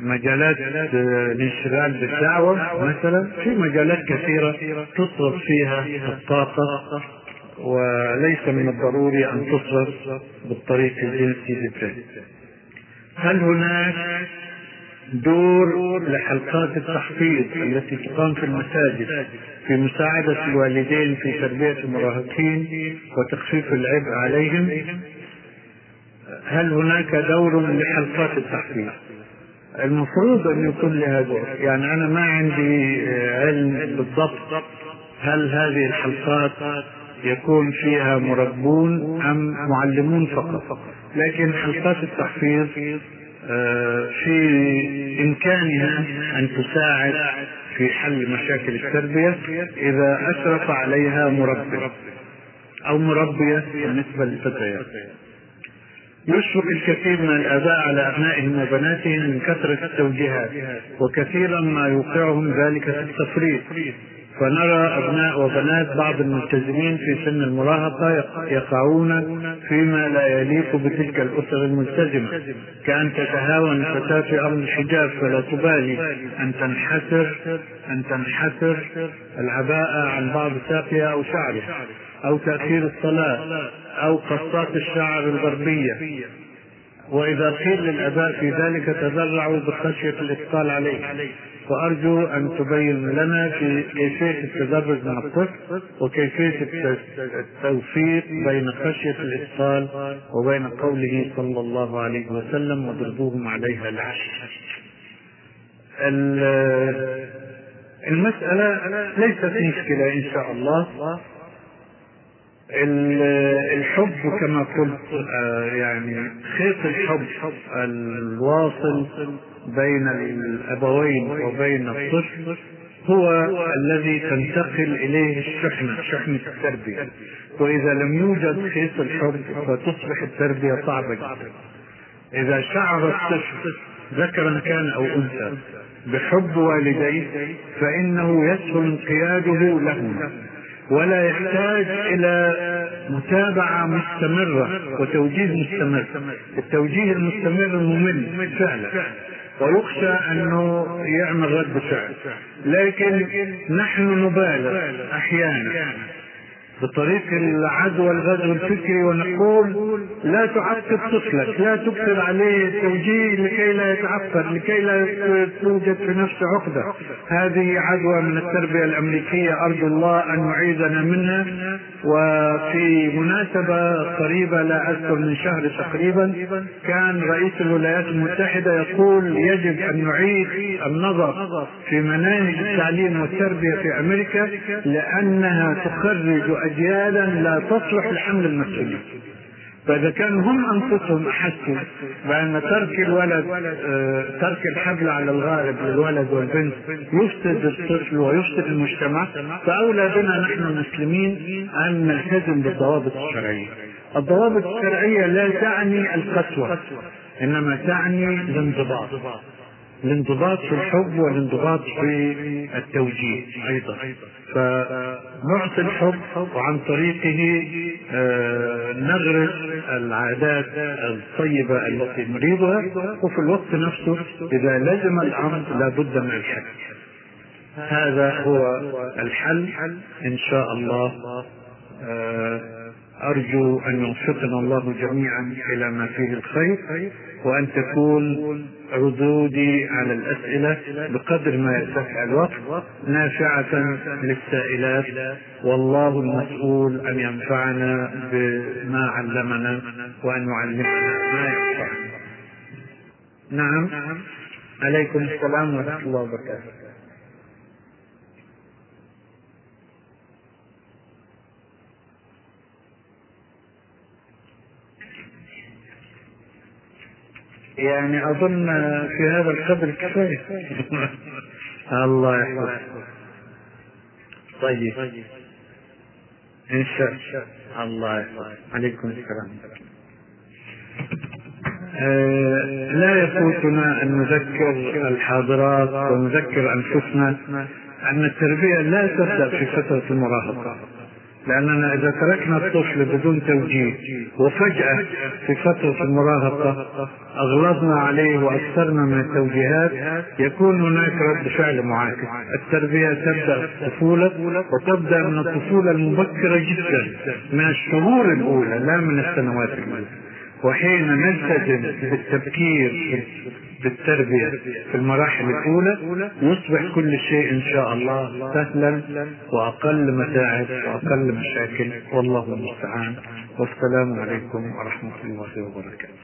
مجالات الانشغال بالدعوة مثلا في مجالات كثيرة تصرف فيها الطاقة وليس من الضروري أن تصرف بالطريق الجنسي بالفعل هل هناك دور لحلقات التحفيظ التي تقام في المساجد في مساعدة الوالدين في تربية المراهقين وتخفيف العبء عليهم؟ هل هناك دور لحلقات التحفيظ؟ المفروض أن يكون لها دور. يعني أنا ما عندي علم بالضبط هل هذه الحلقات يكون فيها مربون أم معلمون فقط. لكن حلقات التحفيظ في إمكانها أن تساعد في حل مشاكل التربية إذا أشرف عليها مربي أو مربية بالنسبة للفتيات يشفق الكثير من الأباء على أبنائهم وبناتهم من كثرة التوجيهات وكثيرا ما يوقعهم ذلك في التفريط. فنرى أبناء وبنات بعض الملتزمين في سن المراهقة يقعون فيما لا يليق بتلك الأسر الملتزمة. كأن تتهاون الفتاه في أمر الحجاب فلا تبالي. أن تنحسر أن تنحسر العباءة عن بعض ساقها أو شعرها أو تأخير الصلاة أو قصات الشعر الغربية. وإذا قيل للأباء في ذلك تذرعوا بخشية الإثقال عليه وأرجو أن تبين لنا في كيفية التدرج مع الطفل وكيفية التوفيق بين خشية الاثقال وبين قوله صلى الله عليه وسلم واضربوهم عليها العشر. المسألة ليست مشكلة إن شاء الله الحب كما قلت يعني خيط الحب الواصل بين الأبوين وبين الطفل هو الذي تنتقل إليه الشحنة شحنة التربية. وإذا لم يوجد خيط الحب فتصبح التربية صعبة جدا. إذا شعر الطفل ذكرا كان أو أنثى بحب والديه فإنه يسهل انقياده لهما ولا يحتاج إلى متابعة مستمرة وتوجيه مستمر. التوجيه المستمر ممل فعلا. ويخشى أنه يعمل رد فعل. لكن نحن نبالغ أحيانا. بطريق العدوى الغزو الفكري ونقول لا تعقد طفلك لا تكثر عليه التوجيه لكي لا يتعفر لكي لا توجد في نفسه عقدة. هذه عدوى من التربية الأمريكية أرجو الله أن يعيذنا منها. وفي مناسبة قريبة لا أذكر من شهر تقريبا كان رئيس الولايات المتحدة يقول يجب أن نعيد النظر في مناهج التعليم والتربية في أمريكا لأنها تخرج أجيالا لا تصلح لحمل المسؤوليه فإذا كانوا هم أنفسهم احسوا بأن ترك الولد آه ترك الحبل على الغالب للولد والبنت يفسد الطفل ويفسد المجتمع فأولى بنا نحن المسلمين أن نلتزم بالضوابط الشرعية. الضوابط الشرعية لا تعني القسوة إنما تعني الانضباط. الانضباط في الحب والانضباط في التوجيه أيضا فنعطي الحب وعن طريقه نغرس العادات الطيبة التي نريدها وفي الوقت نفسه إذا لزم الأمر لابد من الحل هذا هو الحل إن شاء الله. أرجو أن يوفقنا الله جميعا إلى ما فيه الخير. وأن تكون ردودي على الأسئلة بقدر ما يتسع الوقت نافعة للسائلات. والله المسؤول أن ينفعنا بما علمنا وأن يعلمنا ما ينفعنا. نعم. عليكم السلام ورحمة الله وبركاته. يعني أظن في هذا القدر كفاية. الله يحفظك. طيب. ان شاء الله يحفظك. عليكم السلام. آه لا يفوتنا أن نذكر الحاضرات ونذكر أنفسنا أن التربية لا تبدأ في فترة المراهقة. لأننا إذا تركنا الطفل بدون توجيه وفجأة في فترة المراهقة أغلظنا عليه وأكثرنا من التوجيهات يكون هناك رد فعل معاكس. التربية تبدأ في الطفولة وتبدأ من الطفولة المبكرة جدا من الشهور الأولى لا من السنوات الأولى. وحين نلتزم بالتفكير بالتربية في المراحل الأولى يصبح كل شيء إن شاء الله سهلا وأقل متاعب وأقل مشاكل والله المستعان. والسلام عليكم ورحمة الله وبركاته.